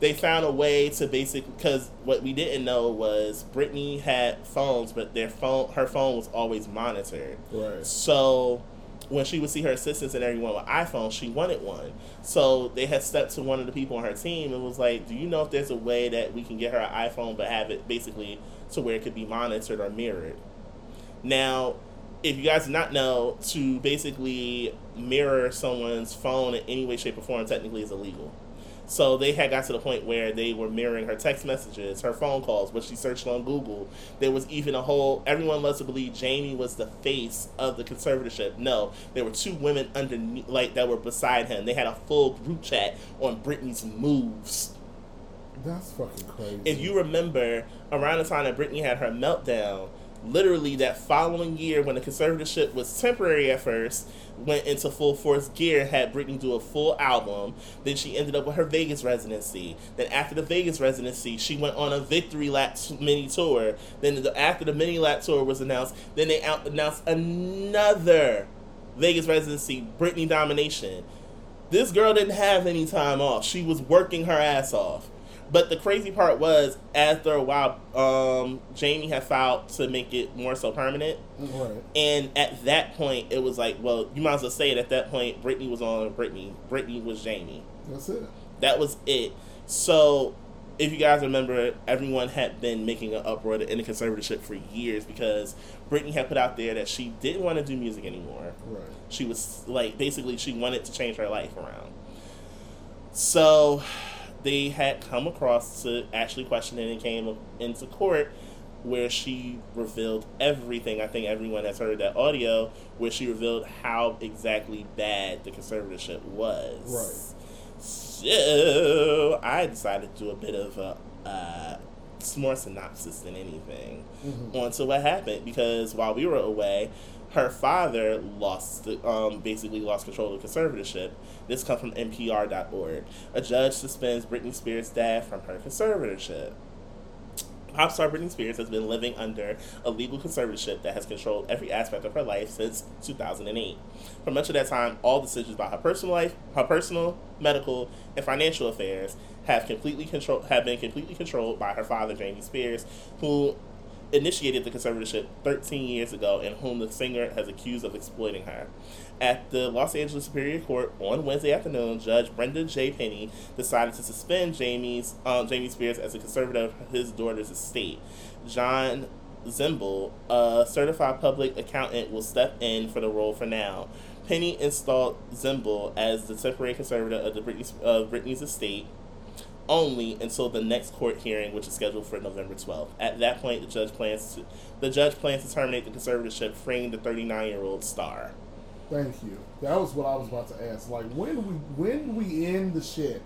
They found a way to basically because what we didn't know was Britney had phones, but their phone, her phone was always monitored. Right. So when she would see her assistants and everyone with iPhones, she wanted one. So they had stepped to one of the people on her team and was like, "Do you know if there's a way that we can get her an iPhone, but have it basically to where it could be monitored or mirrored?" Now, if you guys do not know, to basically mirror someone's phone in any way, shape, or form technically is illegal. So they had got to the point where they were mirroring her text messages, her phone calls, what she searched on Google. There was even a whole. Everyone loves to believe Jamie was the face of the conservatorship. No, there were two women underneath, like that were beside him. They had a full group chat on Britney's moves. That's fucking crazy. If you remember, around the time that Britney had her meltdown, literally that following year when the conservatorship was temporary at first went into full force gear had Britney do a full album. Then she ended up with her Vegas residency. Then after the Vegas residency she went on a victory lap mini tour. Then the, after the mini lap tour was announced then they out- announced another Vegas residency Britney domination. This girl didn't have any time off. She was working her ass off but the crazy part was, after a while, um, Jamie had filed to make it more so permanent. Right. And at that point, it was like, well, you might as well say it. At that point, Britney was on Britney. Britney was Jamie. That's it. That was it. So, if you guys remember, everyone had been making an uproar in the conservatorship for years because Britney had put out there that she didn't want to do music anymore. Right. She was like, basically, she wanted to change her life around. So, they had come across to actually question it and came into court where she revealed everything. I think everyone has heard that audio where she revealed how exactly bad the conservatorship was. Right. So I decided to do a bit of a uh, more synopsis than anything Mhm. onto what happened because while we were away, her father lost um, basically lost control of conservatorship. This comes from NPR.org. A judge suspends Britney Spears' dad from her conservatorship. Pop star Britney Spears has been living under a legal conservatorship that has controlled every aspect of her life since 2008. For much of that time, all decisions about her personal life, her personal, medical, and financial affairs have completely control have been completely controlled by her father, Jamie Spears, who initiated the conservatorship 13 years ago and whom the singer has accused of exploiting her. At the Los Angeles Superior Court on Wednesday afternoon, Judge Brenda J. Penny decided to suspend Jamie's um, Jamie Spears as a conservator of his daughter's estate. John Zabel, a certified public accountant, will step in for the role for now. Penny installed Zabel as the temporary conservator of the Britney, Britney's estate only until the next court hearing, which is scheduled for November 12th. At that point, the judge plans to the judge plans to terminate the conservatorship, freeing the 39 year old star. Thank you. That was what I was about to ask. Like, when we when we end the shit?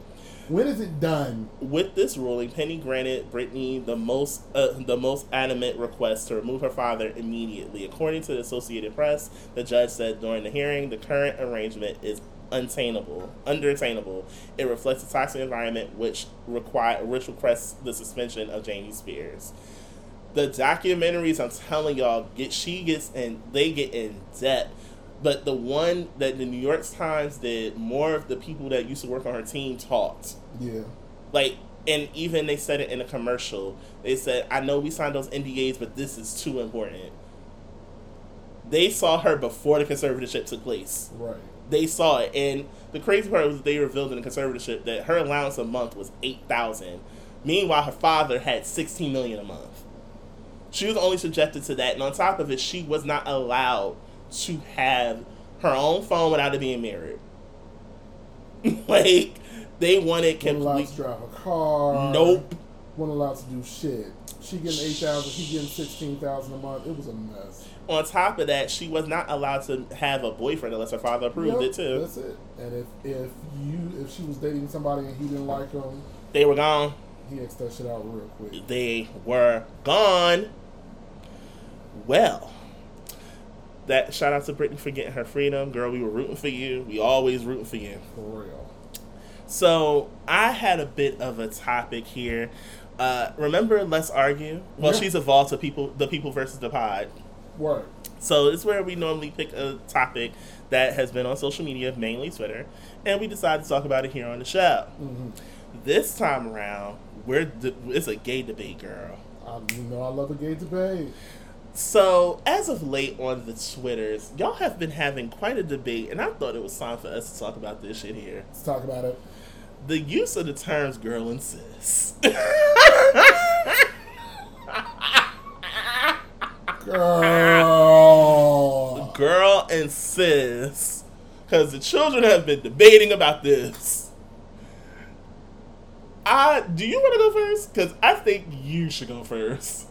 When is it done? With this ruling, Penny granted Britney the most uh, the most adamant request to remove her father immediately. According to the Associated Press, the judge said during the hearing, the current arrangement is untainable, underattainable. It reflects a toxic environment which require which requests the suspension of Jamie Spears. The documentaries, I'm telling y'all, get she gets and they get in depth. But the one that the New York Times did, more of the people that used to work on her team talked Yeah. like and even they said it in a commercial they said i know we signed those ndas but this is too important they saw her before the conservatorship took place Right. They saw it and the crazy part was that they revealed in the conservatorship that her allowance a month was 8000 meanwhile her father had 16 million a month she was only subjected to that and on top of it she was not allowed to have her own phone without it being married like they wanted Wasn't allowed to drive a car. Nope. Wasn't allowed to do shit. She getting eight thousand. He getting sixteen thousand a month. It was a mess. On top of that, she was not allowed to have a boyfriend unless her father approved Yep, it too. That's it. And if if you if she was dating somebody and he didn't like him, They were gone. he X that shit out real quick. They were gone. Well, that shout out to Britney for getting her freedom, girl. We were rooting for you. We always rooting for you. For real. So I had a bit of a topic here. Uh, remember, let's argue. Well, Yeah. she's evolved to people, the people versus the pod. Word. So it's where we normally pick a topic that has been on social media, mainly Twitter, and we decide to talk about it here on the show. Mm-hmm. This time around, we're de- it's a gay debate, girl. I, you know I love a gay debate. So as of late on the Twitters, y'all have been having quite a debate, and I thought it was time for us to talk about this shit here. Let's talk about it. The use of the terms "girl" and "sis." Girl. girl and sis. Because the children have been debating about this. I do you want to go first? Because i think you should go first.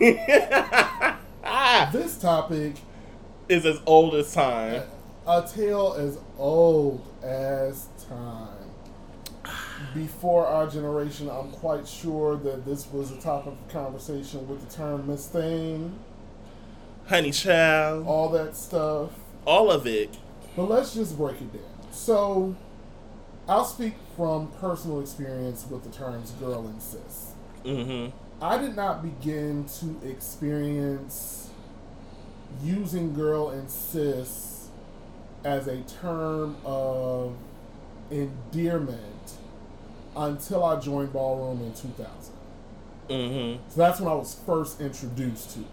This topic, is as old as time. A tale as old as time. Before our generation, I'm quite sure that this was a topic of conversation with the term Miss Thing, Honey Child, all that stuff. all of it. But let's just break it down. So, I'll speak from personal experience with the terms girl and sis. Mm-hmm. I did not begin to experience using girl and sis as a term of endearment until I joined Ballroom in 2000. Mm-hmm. So that's when I was first introduced to it.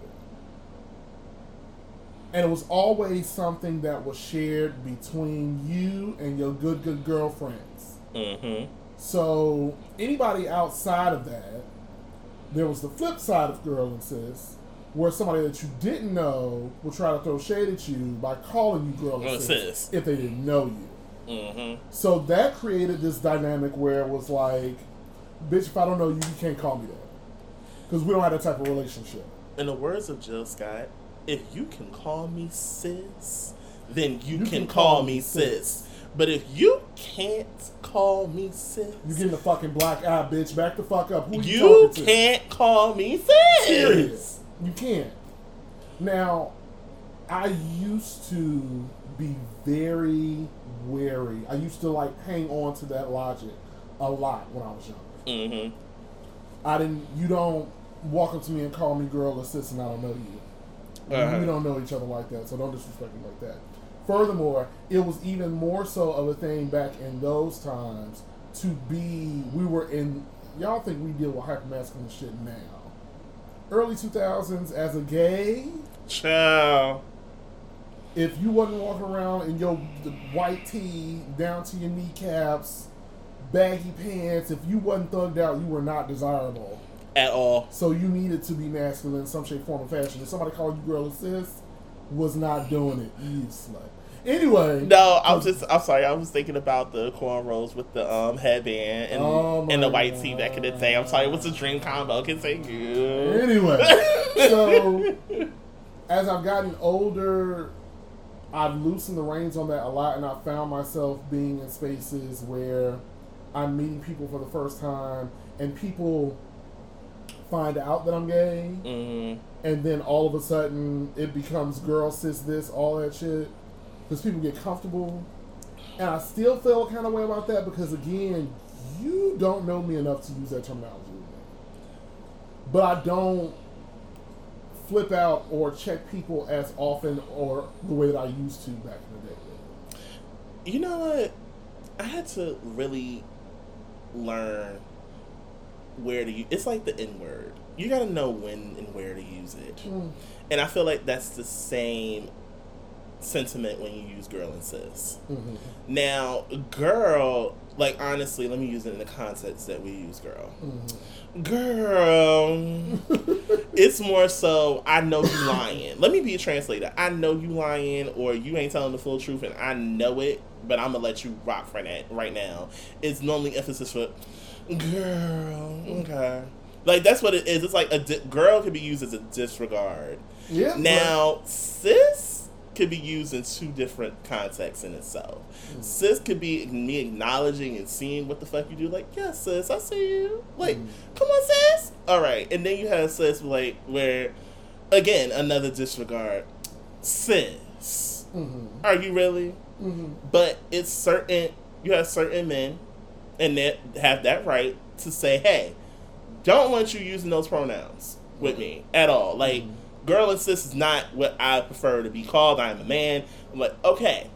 And it was always something that was shared between you and your good, good girlfriends. Mm-hmm. So anybody outside of that, there was the flip side of girl and sis, where somebody that you didn't know would try to throw shade at you by calling you girl and sis, sis. if they didn't know you. Mm-hmm. So that created this dynamic where it was like, bitch, if I don't know you, you can't call me that. Because we don't have that type of relationship. In the words of Jill Scott, if you can call me sis, then you, can, call, me sis. But if you can't call me sis, You getting the fucking black eye, bitch. Back the fuck up. Who you, you talking to? can't call me sis. Period. You can't. Now, I used to be very wary. I used to like hang on to that logic a lot when I was younger. Mm-hmm. I didn't. You don't walk up to me and call me girl or sis, and I don't know you. Uh-huh. We don't know each other like that, so don't disrespect me like that. Furthermore, it was even more so of a thing back in those times to be. We were in. Y'all think we deal with hypermasculine shit now? Early two thousands, as a gay, Child. If you wasn't walking around in your the white tee down to your kneecaps, baggy pants, if you wasn't thugged out, you were not desirable. At all. So you needed to be masculine in some shape, form, or fashion. If somebody called you girl or sis, was not doing it. You slut. Anyway. No, I was just I'm sorry, I was thinking about the cornrows with the um headband and Oh and the white tee back in the day. I'm sorry, it was a dream combo. Can say you. Anyway, so as I've gotten older, I've loosened the reins on that a lot, and I found myself being in spaces where I'm meeting people for the first time, and people find out that I'm gay, Mm, and then all of a sudden it becomes girl, sis, this, all that shit, because people get comfortable, and I still feel kind of way about that because again, you don't know me enough to use that terminology. But I don't flip out or check people as often or the way that I used to back in the day. you know what? I had to really learn where to use. It's like the N word. You got to know when and where to use it. And I feel like that's the same sentiment when you use girl and sis. Mm-hmm. Now, girl, like honestly, let me use it in the context that we use girl. Mm-hmm. Girl, it's more so I know you lying. Let me be a translator. I know you lying, or you ain't telling the full truth, and I know it, but I'm gonna let you rock for that right now. It's normally emphasis for girl. Okay, like that's what it is. It's like a di- girl can be used as a disregard. Yeah. but- Now, sis could be used in two different contexts in itself. Mm. Sis could be me acknowledging and seeing what the fuck you do. Like, yeah, sis, I see you. Like, Mm. come on, sis. All right, and then you have sis like where, again, another disregard. Sis, Mhm. are you really? Mhm. But it's certain. You have certain men, and that have that right to say, hey, don't want you using those pronouns with me at all. Like, girl and sis is not what I prefer to be called. I'm a man. I'm like, okay,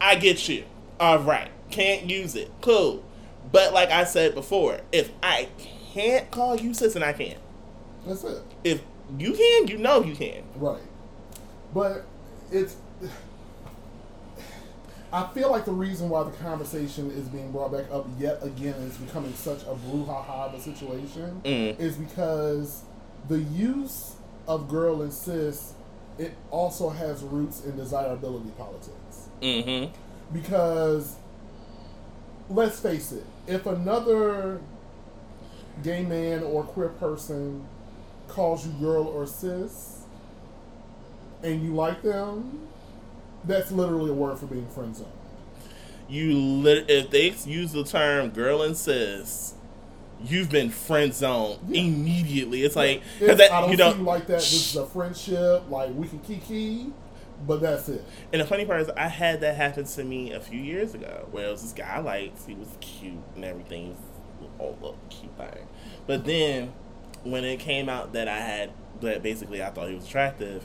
I get you. All right, can't use it. Cool. But like I said before, if I can't call you sis, and I can't, That's it. If you can, you know you can. Right. But it's. I feel like the reason why the conversation is being brought back up yet again and it's becoming such a brouhaha of a situation Mm. is because the use of girl and sis it also has roots in desirability politics. Mm-hmm. Because let's face it, if another gay man or queer person calls you girl or sis and you like them, that's literally a word for being friend zoned. you lit- if they use the term girl and sis, you've been friend zoned Yeah. immediately. It's like 'cause It's- that I don't you know. see you like that. This is a friendship. Like we can kiki, but that's it. And the funny part is, I had that happen to me a few years ago, where it was this guy I liked. He was cute and everything, all little cute thing. But then, when it came out that I had, that basically I thought he was attractive,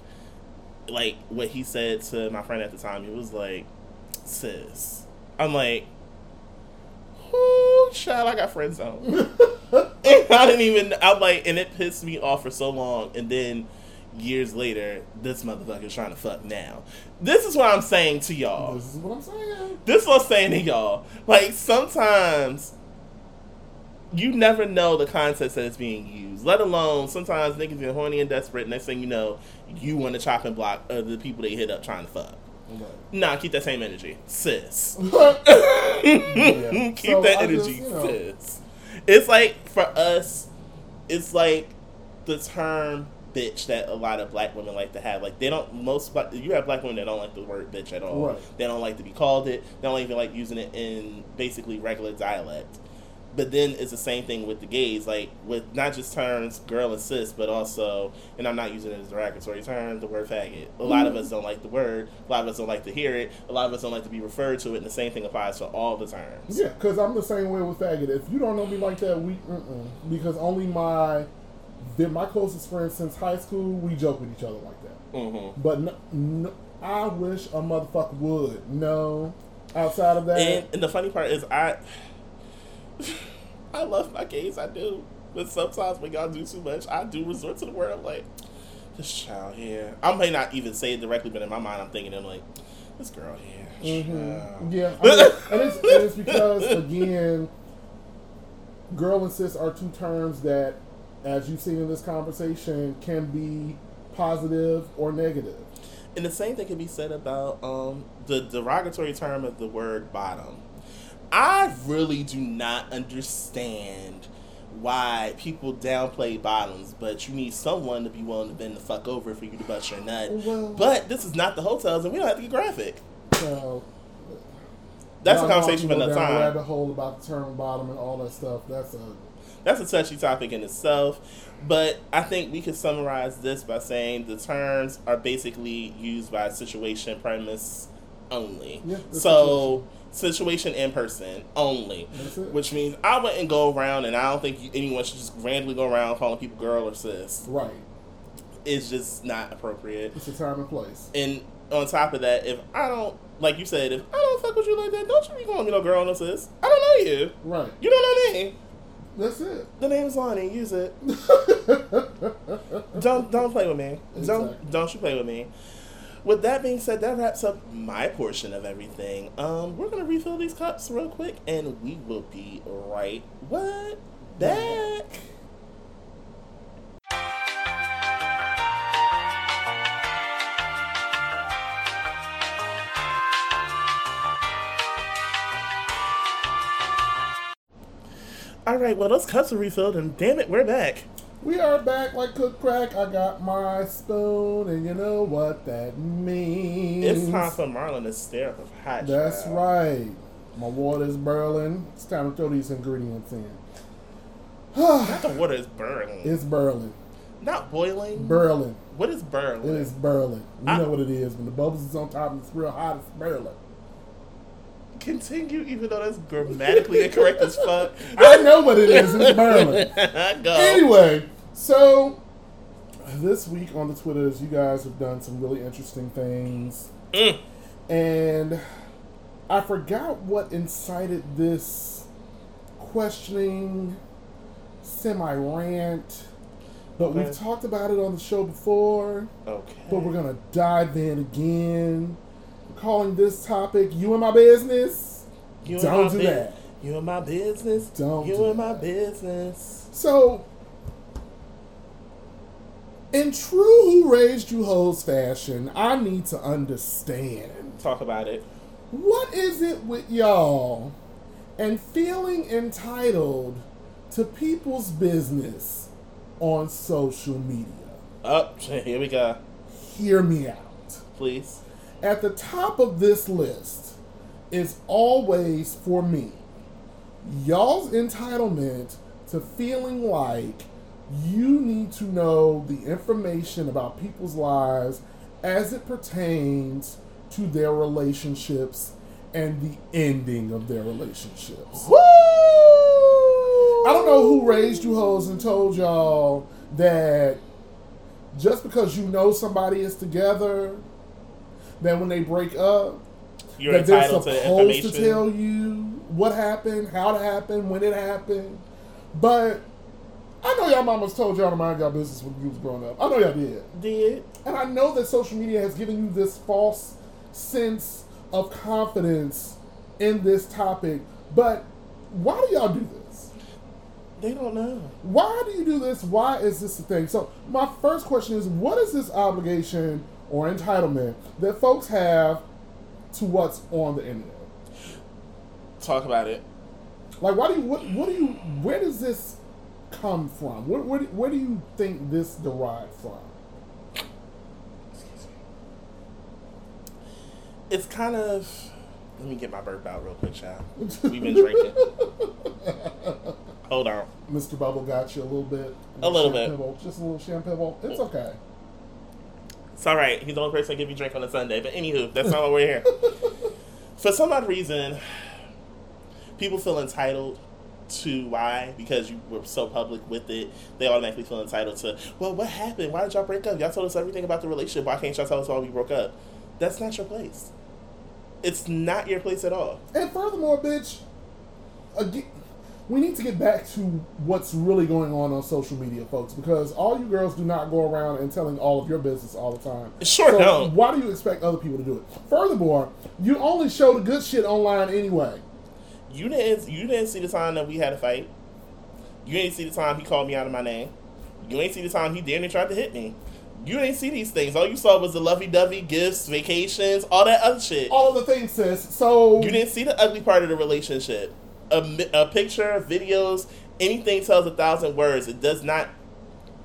like what he said to my friend at the time, he was like, "Sis," I'm like, "Whoo, child, I got friend zone." And I didn't even. I'm like, and it pissed me off for so long, and then. Years later, this motherfucker's trying to fuck now. This is what I'm saying to y'all. This is what I'm saying. This is what I'm saying to y'all. Like sometimes you never know the context that it's being used. Let alone sometimes niggas get horny and desperate. Next thing you know, you want to chop and block uh, the people they hit up trying to fuck. Nah, keep that same energy, sis. Keep So that I energy, just, you know, sis. It's like for us, it's like the term bitch that a lot of black women like to have. Like they don't most black you have black women that don't like the word bitch at all. Right. They don't like to be called it. They don't even like using it in basically regular dialect. But then it's the same thing with the gays, like with not just terms girl and sis, but also, and I'm not using it as a derogatory term, the word faggot. A lot of us don't like the word. A lot of us don't like to hear it. A lot of us don't like to be referred to it. And the same thing applies to all the terms. Yeah, because I'm the same way with faggot. If you don't know me like that, we because only my my closest friends since high school, we joke with each other like that. Mm-hmm. But no, no, I wish a motherfucker would. No, outside of that, And, and the funny part is, I I love my gays, I do. But sometimes when y'all do too much, I do resort to the word. I'm like, this child here. I may not even say it directly, but in my mind, I'm thinking, I'm like, this girl here. Mm-hmm. yeah, I mean, and, it's, and it's because again, girl and sis are two terms that, as you've seen in this conversation, can be positive or negative. And the same thing can be said about um, the derogatory term of the word bottom. I really do not understand why people downplay bottoms, but you need someone to be willing to bend the fuck over for you to bust your nut. Well- but this is not the hotels, and we don't have to get graphic. So That's a conversation for another time. Rabbit hole about the term bottom and all that stuff. That's a That's a touchy topic in itself, but I think we could summarize this by saying the terms are basically used by situation premise only. Yeah, so situation in person only, which means I wouldn't go around, and I don't think anyone should just randomly go around calling people girl or sis. right. It's just not appropriate. It's a time and place. And on top of that, if I don't, like you said, if I don't fuck with you like that, don't you be calling me no girl or no sis. I don't know you. Right. You don't know me. That's it. The name is Lonnie. Use it. don't don't play with me. Don't don't you play with me. With that being said, that wraps up my portion of everything. Um, we're gonna refill these cups real quick, and we will be right what back. All right, well those cups are refilled, and damn it, we're back. We are back like cook crack. I got my spoon, and you know what that means. It's time for Marlon to stare up a hot. That's child. right. My water is boiling. It's time to throw these ingredients in. Not the water is burning. It's boiling. Not boiling. Boiling. what is burling? It is boiling. You I- know what it is. When the bubbles is on top and it's real hot, it's boiling. Continue, even though that's grammatically incorrect as fuck. I know what it is. It's. Go. anyway, so this week on the Twitters, you guys have done some really interesting things. Mm. And I forgot what incited this questioning semi rant, but Okay. we've talked about it on the show before. Okay. But we're gonna dive in again. Calling this topic "You and My Business." You Don't do bu- that. You in my business. Don't You do in my business. So, in true "Who Raised You Hoes" fashion, I need to understand Talk about it. what is it with y'all and feeling entitled to people's business on social media. Up. here we go. Hear me out. Please. At the top of this list is always for me y'all's entitlement to feeling like you need to know the information about people's lives as it pertains to their relationships and the ending of their relationships. Woo! I don't know who raised you hoes and told y'all that just because you know somebody is together, that when they break up, You're that they're entitled to supposed to tell you what happened, how it happened, when it happened. But I know y'all mamas told y'all to mind y'all business when you was growing up. I know y'all did. Did And I know that social media has given you this false sense of confidence in this topic. But why do y'all do this? they don't know? Why do you do this? Why is this a thing? So my first question is, what is this obligation or entitlement that folks have to what's on the internet? Talk about it. Like, why do you? What, what do you? Where does this come from? Where, where, do- where do you think this derived from? It's kind of. Let me get my burp out real quick, child. We've been drinking. Hold on. Mr. Bubble got you a little bit. A little bit. Champagne, just a little champagne. It's okay. It's all right. He's the only person that give you drink on a Sunday. But anywho, that's not why we're here. For some odd reason, people feel entitled to why because you were so public with it. They automatically feel entitled to. Well, what happened? Why did y'all break up? Y'all told us everything about the relationship. Why can't y'all tell us why we broke up? That's not your place. It's not your place at all. And furthermore, bitch, again, we need to get back to what's really going on on social media, folks, because all you girls do not go around and telling all of your business all the time. Sure so don't. Why do you expect other people to do it? Furthermore, you only show the good shit online anyway. You didn't. You didn't see the time that we had a fight. You didn't see the time he called me out of my name. You ain't see the time he damn near tried to hit me. You didn't see these things. All you saw was the lovey-dovey gifts, vacations, all that other shit. All of the things, sis. So You didn't see the ugly part of the relationship. A, a picture, videos, anything tells a thousand words. It does not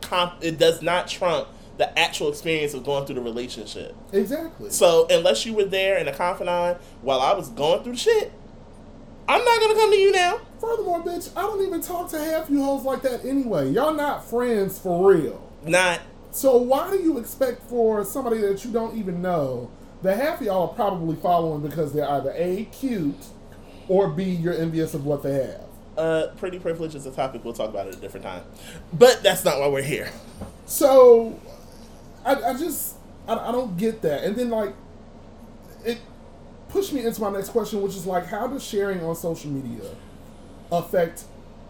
comp. It does not trump the actual experience of going through the relationship. exactly. So unless you were there in a confidant while I was going through shit, I'm not gonna come to you now. Furthermore, bitch, I don't even talk to half you hoes like that anyway. Y'all not friends for real. Not So why do you expect for somebody that you don't even know that half of y'all are probably following because they're either A, cute, or B, you're envious of what they have? uh, pretty privilege is a topic we'll talk about at a different time. But that's not why we're here. So I, I just I, I don't get that. And then like it pushed me into my next question, which is like how does sharing on social media affect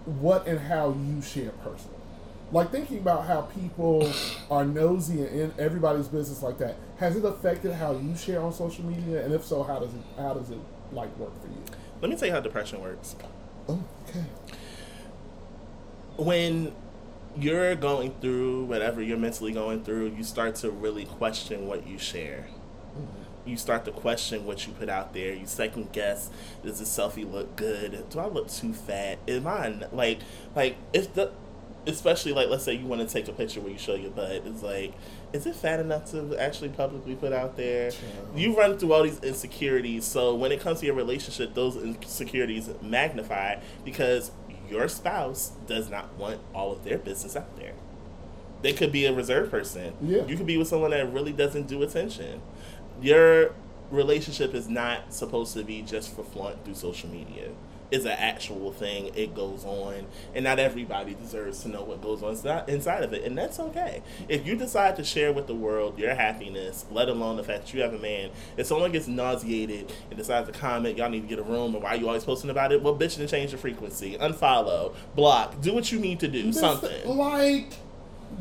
what and how you share personally? Like thinking about how people are nosy and in everybody's business like that. Has it affected how you share on social media? And if so, how does it how does it like work for you? Let me tell you how depression works. Okay. when you're going through whatever you're mentally going through, you start to really question what you share. Mm-hmm. You start to question what you put out there. You second guess: Does this selfie look good? Do I look too fat? Am I like like if the especially like let's say you want to take a picture where you show your butt. It's like, is it fat enough to actually publicly put out there? You run through all these insecurities. So when it comes to your relationship, those insecurities magnify because your spouse does not want all of their business out there. They could be a reserved person. Yeah. You could be with someone that really doesn't do attention. Your relationship is not supposed to be just for flaunt through social media. It's an actual thing. It goes on, and not everybody deserves to know what goes on inside- inside of it, and that's okay. If you decide to share with the world your happiness, let alone the fact that you have a man, if someone gets nauseated and decides to comment, y'all need to get a room, or why are you always posting about it? Well, bitch, then change the frequency, unfollow, block, do what you need to do, This- something. Like,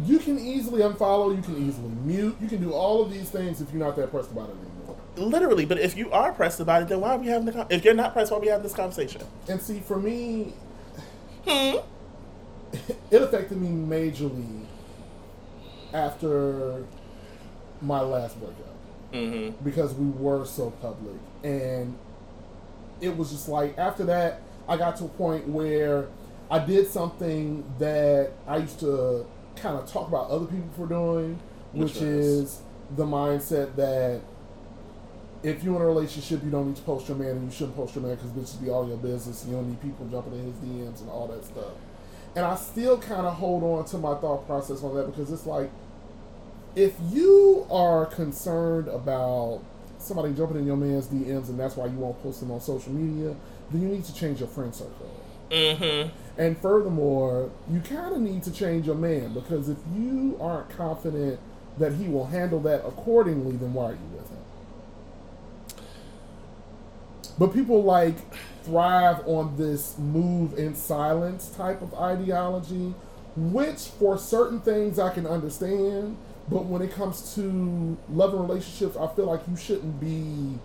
you can easily unfollow, you can easily mute, you can do all of these things if you're not that pressed about it anymore. Literally, but if you are pressed about it, then why are we having the? Con- if you're not pressed, why are we having this conversation? And see, for me, Hmm. it affected me majorly after my last breakup Mm-hmm. because we were so public. And it was just like, after that, I got to a point where I did something that I used to kind of talk about other people for doing, Which which, is the mindset that if you're in a relationship, you don't need to post your man, and you shouldn't post your man because bitches be all your business. You don't need people jumping in his DMs and all that stuff. And I still kind of hold on to my thought process on that because it's like, if you are concerned about somebody jumping in your man's DMs and that's why you won't post them on social media, then you need to change your friend circle. Mm-hmm. And furthermore, you kind of need to change your man because if you aren't confident that he will handle that accordingly, then why are you with him? But people like thrive on this move in silence type of ideology, which for certain things I can understand. But when it comes to love and relationships, I feel like you shouldn't be.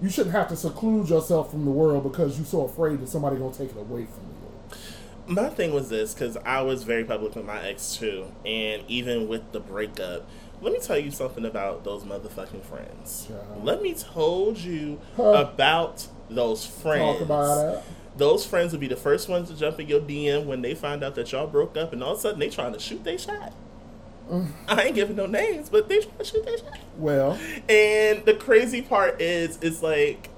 You shouldn't have to seclude yourself from the world because you're so afraid that somebody gonna take it away from you. My thing was this because I was very public with my ex too, and even with the breakup, let me tell you something about those motherfucking friends. Let me told you Huh. about those friends. Talk about it. Those friends would be the first ones to jump in your DM when they find out that y'all broke up, and all of a sudden they trying to shoot their shot. Mm. I ain't giving no names, but they trying to shoot their shot. Well, And the crazy part is, it's like,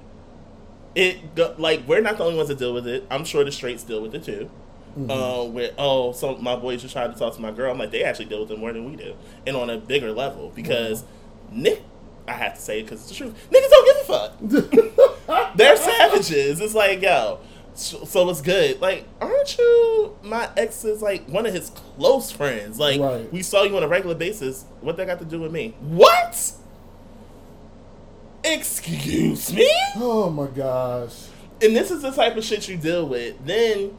it like we're not the only ones that deal with it. I'm sure the straights deal with it too. Uh, where oh, some my boys just tried to talk to my girl. I'm like, they actually deal with it more than we do, and on a bigger level because Nick, I have to say it because it's the truth. Niggas don't give a fuck. They're savages. It's like, yo, so, so it's good. Like, aren't you my ex's like one of his close friends? Like, Right. we saw you on a regular basis. What that got to do with me? What? Excuse me? oh my gosh. And this is the type of shit you deal with. Then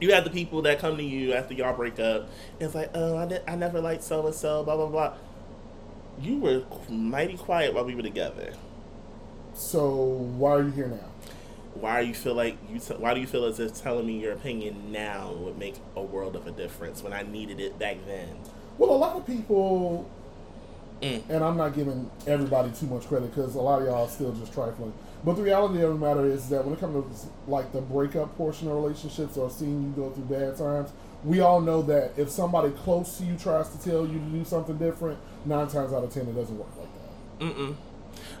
you have the people that come to you after y'all break up. And it's like, oh, I, did, I never liked so and so, blah, blah, blah. You were mighty quiet while we were together. So why are you here now? why do you feel like you t- why do you feel as if telling me your opinion now would make a world of a difference when I needed it back then? Well, a lot of people, Mm. and I'm not giving everybody too much credit because a lot of y'all are still just trifling. But the reality of the matter is that when it comes to like the breakup portion of relationships or seeing you go through bad times, we all know that if somebody close to you tries to tell you to do something different, nine times out of ten it doesn't work like that. Mm-mm.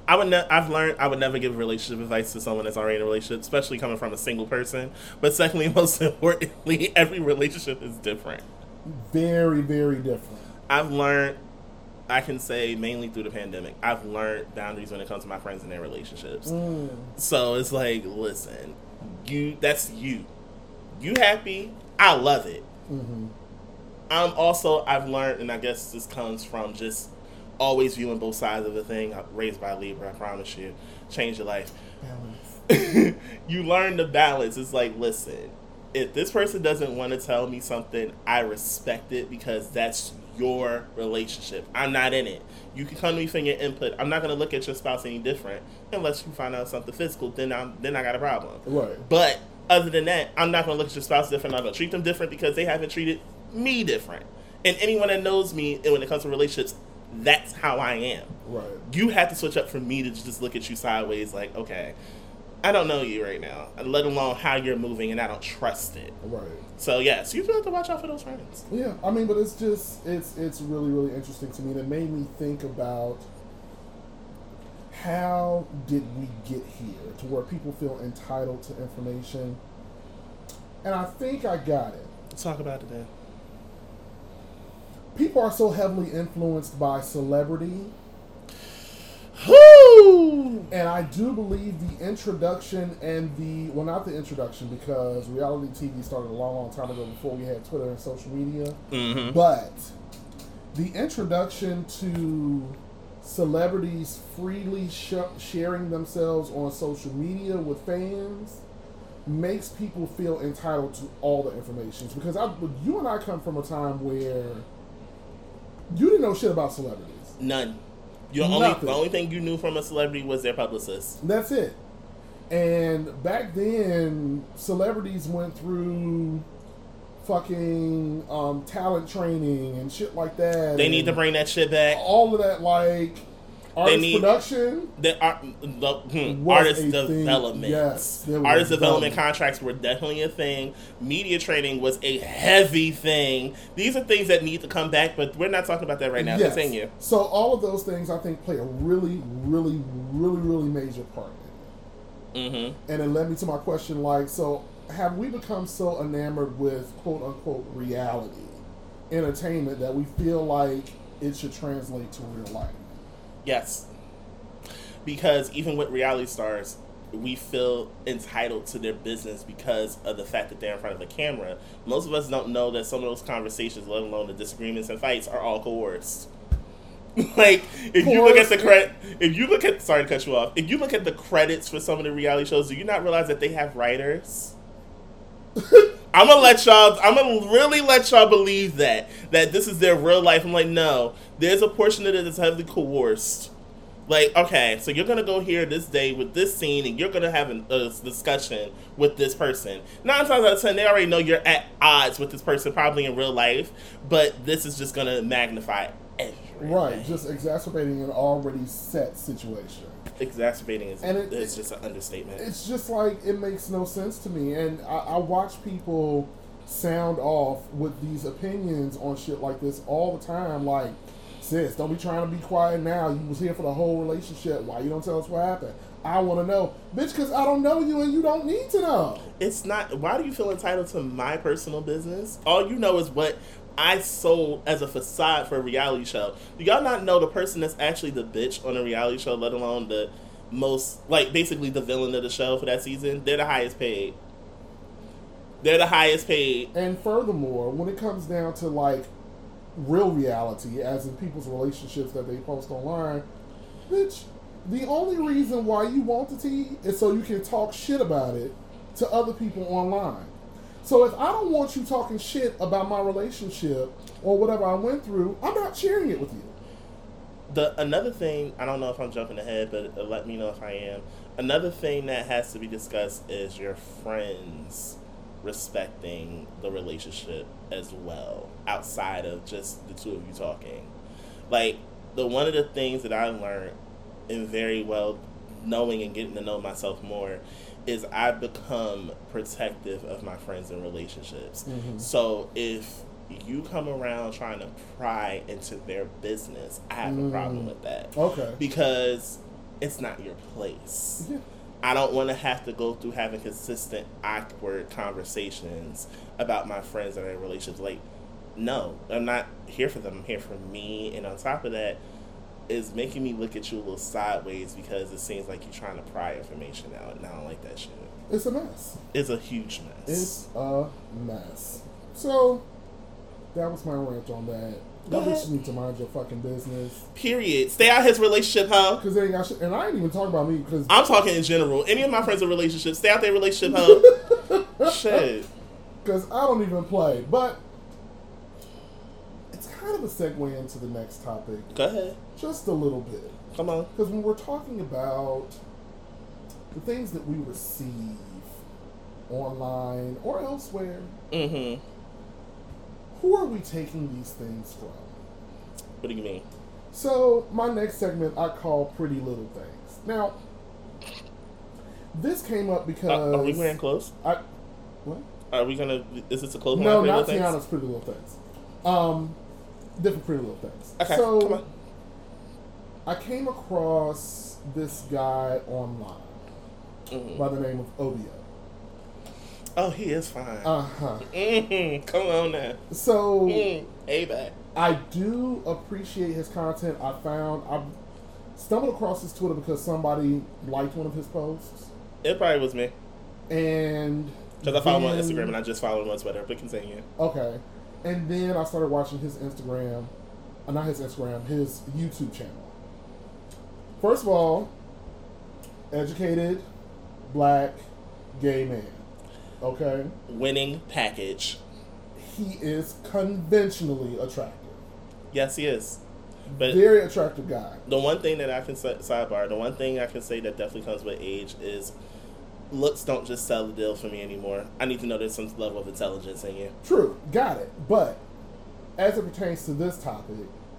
I would. Ne- I've learned I would never give relationship advice to someone that's already in a relationship, especially coming from a single person. But secondly, most importantly, every relationship is different. Very, very different. I've learned. I can say mainly through the pandemic, I've learned boundaries when it comes to my friends and their relationships. Mm. So it's like, listen, you that's you. You happy? I love it. hmm I'm also I've learned, and I guess this comes from just always viewing both sides of the thing. I'm raised by Libra, I promise you, change your life. Balance. you learn the balance. It's like, listen, if this person doesn't want to tell me something, I respect it because that's your relationship. I'm not in it. You can come to me for your input. I'm not gonna look at your spouse any different unless you find out something physical. Then I'm then I got a problem. Right. But other than that, I'm not gonna look at your spouse different. I'm gonna treat them different because they haven't treated me different. And anyone that knows me, and when it comes to relationships, that's how I am. Right. You have to switch up for me to just look at you sideways, like, okay, I don't know you right now, let alone how you're moving, and I don't trust it. Right. So yes, you do have to watch out for those friends. Yeah, I mean, but it's just it's it's really really interesting to me. And it made me think about how did we get here to where people feel entitled to information, and I think I got it. Let's talk about it then. People are so heavily influenced by celebrity, Whoo! and I do believe the introduction and the well, not the introduction because reality TV started a long, long time ago before we had Twitter and social media. Mm-hmm. But the introduction to celebrities freely sh- sharing themselves on social media with fans makes people feel entitled to all the information. Because I, you and I come from a time where you didn't know shit about celebrities. None. Your only the only thing you knew from a celebrity was their publicist. That's it. And back then, celebrities went through fucking um, talent training and shit like that. They need to bring that shit back. all of that like Artist need production. the art, the, hmm, artist development. yes, artist development contracts were definitely a thing. Media training was a heavy thing. These are things that need to come back, but we're not talking about that right now. Yes. Continue. So all of those things I think play a really, really, really, really major part in it. Mm-hmm. And it led me to my question like, so have we become so enamored with quote unquote reality entertainment that we feel like it should translate to real life? Yes. Because even with reality stars, we feel entitled to their business because of the fact that they're in front of a camera. Most of us don't know that some of those conversations, let alone the disagreements and fights, are all coerced. like if you look at the credit, if you look at sorry to cut you off, if you look at the credits for some of the reality shows, do you not realize that they have writers? I'm gonna let y'all. I'm gonna really let y'all believe that that this is their real life. I'm like, no, there's a portion of it that's heavily coerced. Like, okay, so you're gonna go here this day with this scene, and you're gonna have a discussion with this person. Nine times out of ten, they already know you're at odds with this person, probably in real life. But this is just gonna magnify everything. Right, just exacerbating an already set situation. Exacerbating is, And it- is just an understatement. It's just like it makes no sense to me, and I, I watch people sound off with these opinions on shit like this all the time. Like, sis, don't be trying to be quiet now. You was here for the whole relationship. Why you don't tell us what happened? I want to know, bitch, because I don't know you and you don't need to know. It's not. Why do you feel entitled to my personal business? All you know is what I sold as a facade for a reality show. Do y'all not know the person that's actually the bitch on a reality show, let alone the most, like, basically the villain of the show for that season? They're the highest paid. They're the highest paid. And furthermore, when it comes down to like real reality, as in people's relationships that they post online, bitch, the only reason why you want the tea is so you can talk shit about it to other people online. So if I don't want you talking shit about my relationship or whatever I went through, I'm not sharing it with you. The another thing, I don't know if I'm jumping ahead, but uh, let me know if I am. Another thing that has to be discussed is your friends respecting the relationship as well, outside of just the two of you talking. Like the one of the things that I learned in very well knowing and getting to know myself more is I become protective of my friends and relationships. Mm-hmm. So if you come around trying to pry into their business, I have a problem mm. with that Okay. because it's not your place. Yeah. I don't want to have to go through having consistent awkward conversations about my friends and their relationships. Like, no, I'm not here for them. I'm here for me. And on top of that, is making me look at you a little sideways because it seems like you're trying to pry information out, and I don't like that shit. It's a mess. It's a huge mess. It's a mess. So that was my rant on that. Go You need to mind your fucking business. Period. Stay out his relationship, huh? Because they ain't got shit. And I ain't even talking about me because I'm talking in general. Any of my friends in relationships, stay out their relationship, huh? shit. because I don't even play. But it's kind of a segue into the next topic, Go ahead. Just a little bit. Come on. Because when we're talking about the things that we receive online or elsewhere, Mm-hmm. who are we taking these things from? What do you mean? So my next segment I call Pretty Little Things. Now, this came up because Uh, are we wearing clothes? I what? Are we gonna? Is this a clothing No, not Tiana's Pretty Little Things. Um, different Pretty Little Things. Okay, so come on. I came across this guy online Mhm. by the name of Obio. Oh, he is fine. Uh huh. mm-hmm. Come on now. So Mm. Hey. I do appreciate his content. I found I stumbled across his Twitter because somebody liked one of his posts, It probably was me and because I follow him on Instagram and I just follow him on Twitter. But continue. Okay. And then I started watching his Instagram, uh, not his Instagram, his YouTube channel. First of all, educated, black, gay man. Okay? Winning package. He is conventionally attractive. Yes, he is. But Very attractive guy. the one thing that I can say, sidebar, the one thing I can say that definitely comes with age is looks don't just sell the deal for me anymore. I need to know there's some level of intelligence in you. True, got it. But as it pertains to this topic,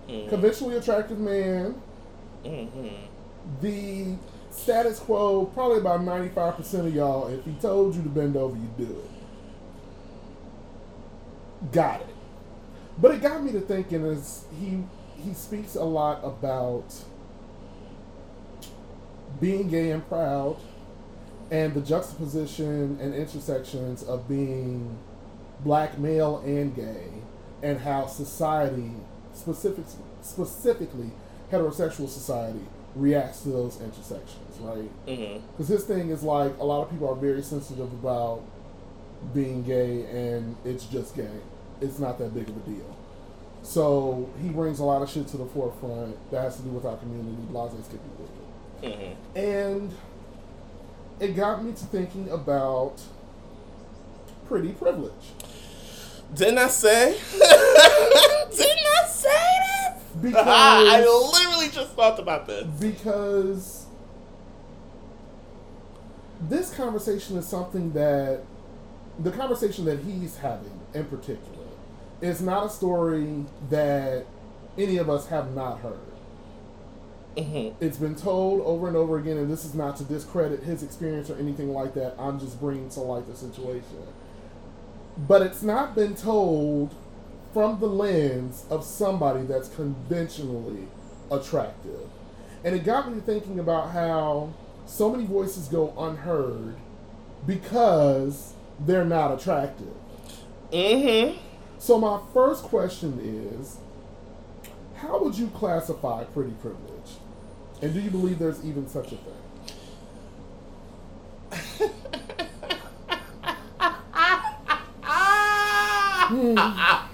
Mhm. conventionally attractive man, hmm The status quo, probably about 95% of y'all, if he told you to bend over, you do it. Got it. But it got me to thinking is he he speaks a lot about being gay and proud and the juxtaposition and intersections of being black male and gay and how society specific specifically heterosexual society reacts to those intersections right? Because his thing is like a lot of people are very sensitive about being gay and it's just gay. It's not that big of a deal. So he brings a lot of shit to the forefront that has to do with our community. Blase skippy with it hmm and it got me to thinking about pretty privilege. Didn't I say? Didn't I say? Because I literally just thought about this. because this conversation is something that the conversation that he's having in particular is not a story that any of us have not heard. hmm It's been told over and over again, and this is not to discredit his experience or anything like that. I'm just bringing to light the situation. But it's not been told from the lens of somebody that's conventionally attractive. And it got me thinking about how so many voices go unheard because they're not attractive. hmm So, my first question is how would you classify pretty privilege? And do you believe there's even such a thing?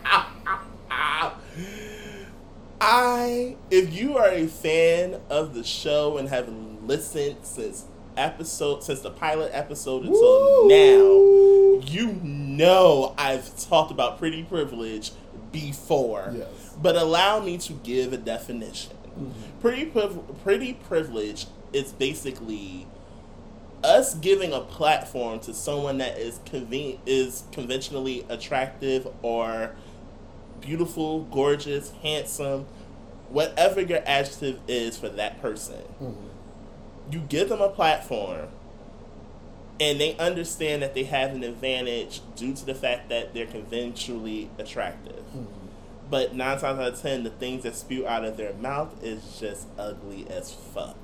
I, if you are a fan of the show and have listened since episode, since the pilot episode until Woo! now, you know I've talked about pretty privilege before. Yes. But allow me to give a definition. Mm-hmm. Pretty, priv- pretty privilege is basically us giving a platform to someone that is conven- is conventionally attractive or beautiful, gorgeous, handsome, whatever your adjective is for that person. Mm-hmm. You give them a platform and they understand that they have an advantage due to the fact that they're conventionally attractive. Mm-hmm. But nine times out of ten, the things that spew out of their mouth is just ugly as fuck.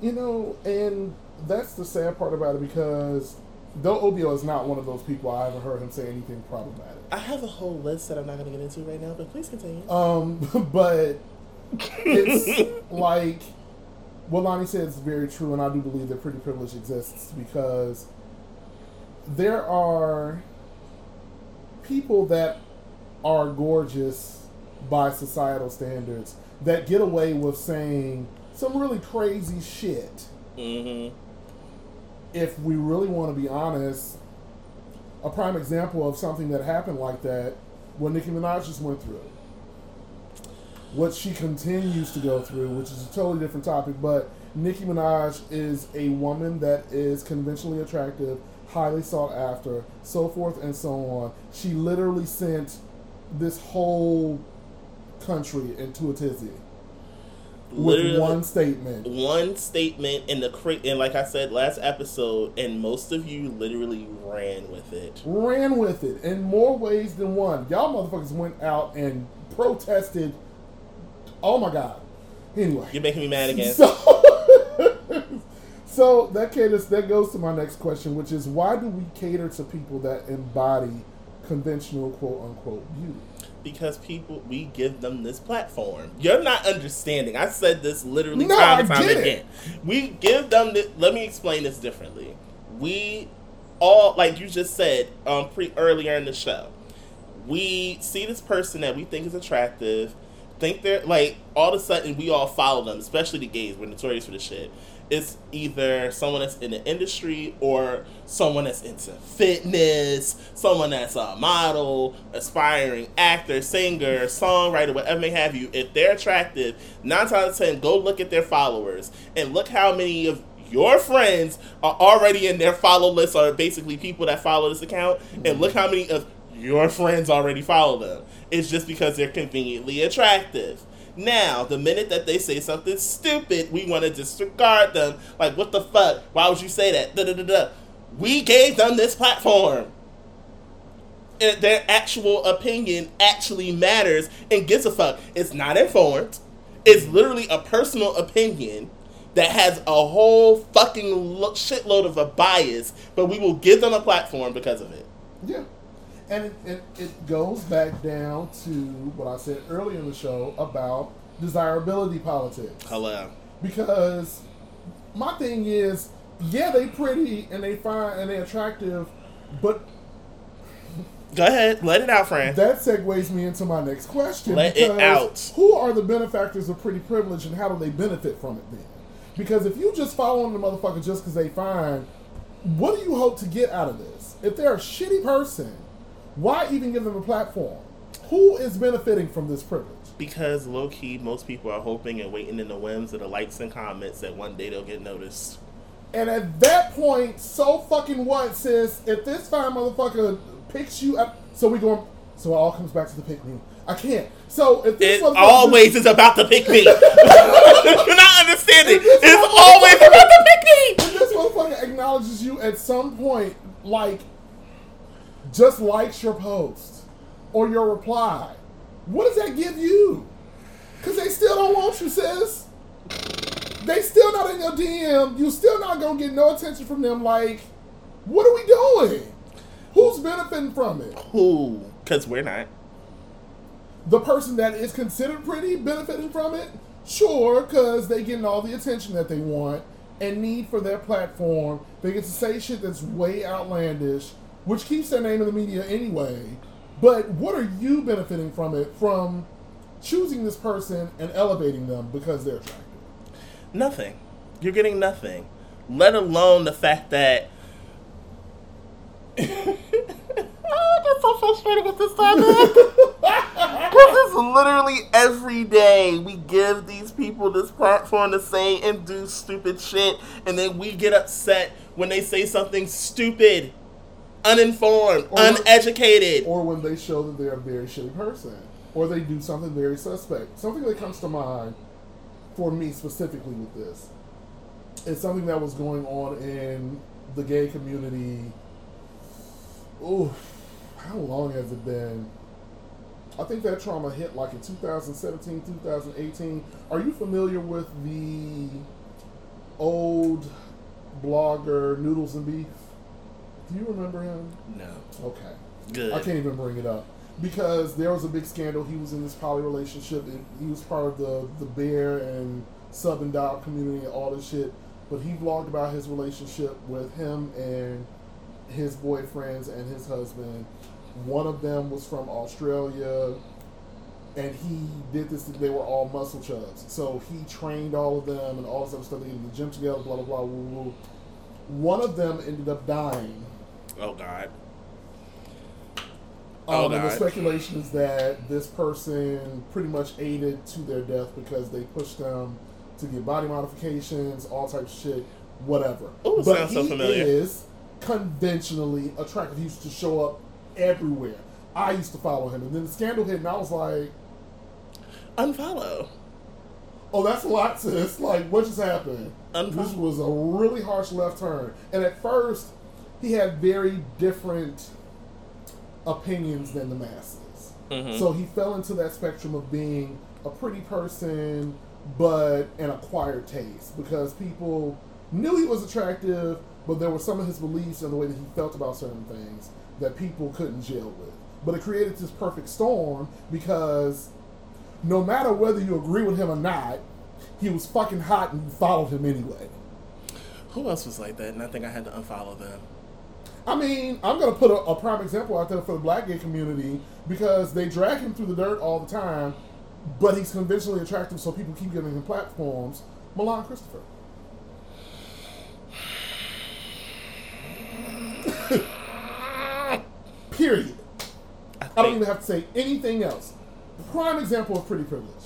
You know, and that's the sad part about it because though Obio is not one of those people, I haven't heard him say anything problematic. I have a whole list that I'm not going to get into right now, but please continue. Um, but it's like what Lonnie said is very true, and I do believe that pretty privilege exists because there are people that are gorgeous by societal standards that get away with saying some really crazy shit. mm-hmm. If we really want to be honest, a prime example of something that happened like that, what Nicki Minaj just went through what she continues to go through, which is a totally different topic. But Nicki Minaj is a woman that is conventionally attractive, highly sought after, so forth and so on. She literally sent this whole country into a tizzy with one statement. one statement in the cra- and like I said last episode, and most of you literally ran with it. Ran with it in more ways than one. Y'all motherfuckers went out and protested. Oh my god. Anyway. You're making me mad again. So, so that caters that goes to my next question, which is why do we cater to people that embody conventional quote unquote beauty? Because people we give them this platform. You're not understanding. I said this literally No, time and time again. We give them the, let me explain this differently. We all like you just said um pre earlier in the show. We see this person that we think is attractive, think they're like all of a sudden we all follow them, especially the gays, we're notorious for this shit. It's either someone that's in the industry or someone that's into fitness, someone that's a model, aspiring actor, singer, songwriter, whatever may have you. If they're attractive, nine times out of ten, go look at their followers and look how many of your friends are already in their follow list or basically people that follow this account and look how many of your friends already follow them. It's just because they're conveniently attractive. Now, the minute that they say something stupid, we want to disregard them. Like, what the fuck? Why would you say that? Da da da da. We gave them this platform. And their actual opinion actually matters and gives a fuck. It's not informed. It's literally a personal opinion that has a whole fucking lo- shitload of a bias, but we will give them a platform because of it. Yeah. And it, it, it goes back down to what I said earlier in the show about desirability politics. Hello. Because my thing is, yeah, they pretty and they fine and they attractive, but Go ahead, let it out, friend. that segues me into my next question. Let it out. Who are the benefactors of pretty privilege and how do they benefit from it then? Because if you just following the motherfucker just because they fine, what do you hope to get out of this? If they're a shitty person, why even give them a platform? Who is benefiting from this privilege? Because low key, most people are hoping and waiting in the whims of the likes and comments that one day they'll get noticed. And at that point, so fucking what, sis? If this fine motherfucker picks you up, so we going, so it all comes back to the pick me. I can't. So if this It always is about the pick me. You're not understanding. It's always about the pick me. If this motherfucker acknowledges you at some point, like, just likes your post or your reply, what does that give you? Because they still don't want you, sis. They still not in your DM. You still not gonna get no attention from them. Like, what are we doing? Who's benefiting from it? Who? Because we're not. The person that is considered pretty benefiting from it? Sure, because they getting all the attention that they want and need for their platform. They get to say shit that's way outlandish, which keeps their name in the media anyway. But what are you benefiting from it? From choosing this person and elevating them because they're attractive? Nothing. You're getting nothing. Let alone the fact that. oh, I get so frustrated with this topic. Because it's literally every day we give these people this platform to say and do stupid shit, and then we get upset when they say something stupid, uninformed, Or- uneducated. or when they show that they're a very shitty person, or they do something very suspect. Something that comes to mind for me specifically with this is something that was going on in the gay community. Ooh, how long has it been? I think that trauma hit like in 2017, 2018. Are you familiar with the old blogger Noodles and Beef? Do you remember him? no. Okay. Good. I can't even bring it up because there was a big scandal. He was in this poly relationship. And he was part of the the bear and sub and dial community and all this shit. But he vlogged about his relationship with him and his boyfriends and his husband. One of them was from Australia, and he did this. They were all muscle chubs, so he trained all of them and all this other stuff. They in the gym together. Blah blah blah. Woo, woo. One of them ended up dying Oh, God. Um, Oh, and the speculation is that this person pretty much aided to their death because they pushed them to get body modifications, all types of shit, whatever. Ooh, but sounds he so familiar. is conventionally attractive. He used to show up everywhere. I used to follow him, and then the scandal hit, and I was like, Unfollow. "Oh, that's a lot, sis. Like, what just happened?" Unfollow. This was a really harsh left turn, and at first, he had very different opinions than the masses. Mhm. So he fell into that spectrum of being a pretty person, but an acquired taste because people knew he was attractive, but there were some of his beliefs and the way that he felt about certain things that people couldn't gel with. But it created this perfect storm because no matter whether you agree with him or not, he was fucking hot and you followed him anyway. Who else was like that? And I think I had to unfollow them. I mean, I'm gonna put a, a prime example out there for the black gay community because they drag him through the dirt all the time, but he's conventionally attractive, so people keep giving him platforms. Milan Christopher. Period. I I don't even have to say anything else. Prime example of pretty privilege.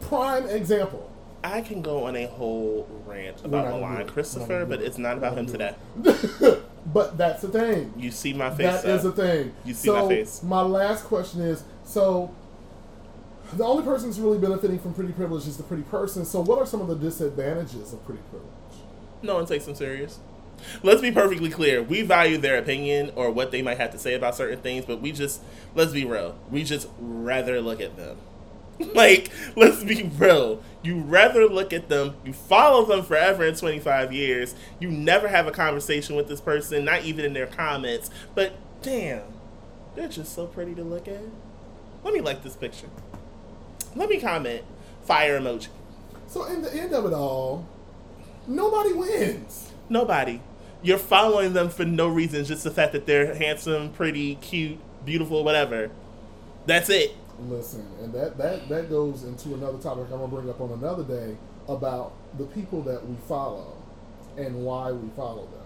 Prime example. I can go on a whole rant about Milan Christopher, but it's not about him today. but that's the thing. You see my face. That is the thing. You see so my face. My last question is: so the only person who's really benefiting from pretty privilege is the pretty person. So, what are some of the disadvantages of pretty privilege? No one takes them serious. Let's be perfectly clear. We value their opinion or what they might have to say about certain things, but we just let's be real. We just rather look at them. like, let's be real. You rather look at them. You follow them forever in 25 years. You never have a conversation with this person, not even in their comments. But damn, they're just so pretty to look at. Let me like this picture. Let me comment. Fire emoji. So, in the end of it all, nobody wins. Nobody. You're following them for no reason, just the fact that they're handsome, pretty, cute, beautiful, whatever. That's it. Listen, and that, that, that goes into another topic I'm going to bring up on another day about the people that we follow and why we follow them.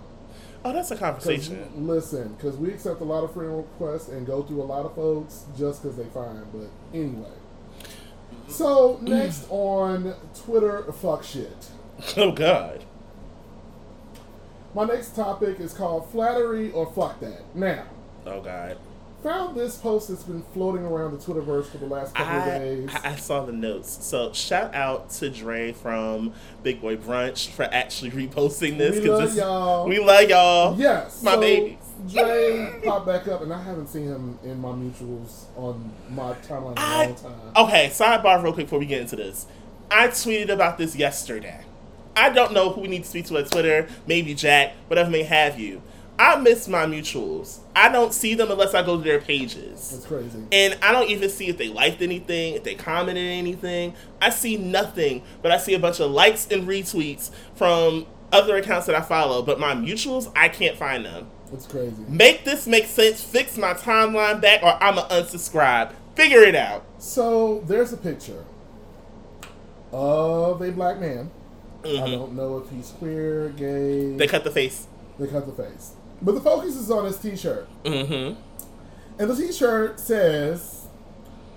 Oh, that's a conversation. listen, because we accept a lot of friend requests and go through a lot of folks just because they fine. But anyway. So, next on Twitter, fuck shit. Oh God. My next topic is called flattery or fuck that. Now, Oh God. Found this post that's been floating around the Twitterverse for the last couple of days. I I saw the notes. So shout out to Dre from Big Boy Brunch for actually reposting this. We love y'all. We love y'all. yes, My so babies. Dre popped back up, and I haven't seen him in my mutuals on my timeline in a I, long time. okay, sidebar real quick before we get into this. I tweeted about this yesterday. I don't know who we need to speak to at Twitter, maybe Jack, whatever may have you. I miss my mutuals. I don't see them unless I go to their pages. It's crazy. And I don't even see if they liked anything, if they commented anything. I see nothing, but I see a bunch of likes and retweets from other accounts that I follow. But my mutuals, I can't find them. It's crazy. Make this make sense. Fix my timeline back, or I'm going to unsubscribe. Figure it out. So there's a picture of a black man. I Mhm. don't know if he's queer, gay. They cut the face. They cut the face. But the focus is on his t-shirt. Mm-hmm. And the t-shirt says,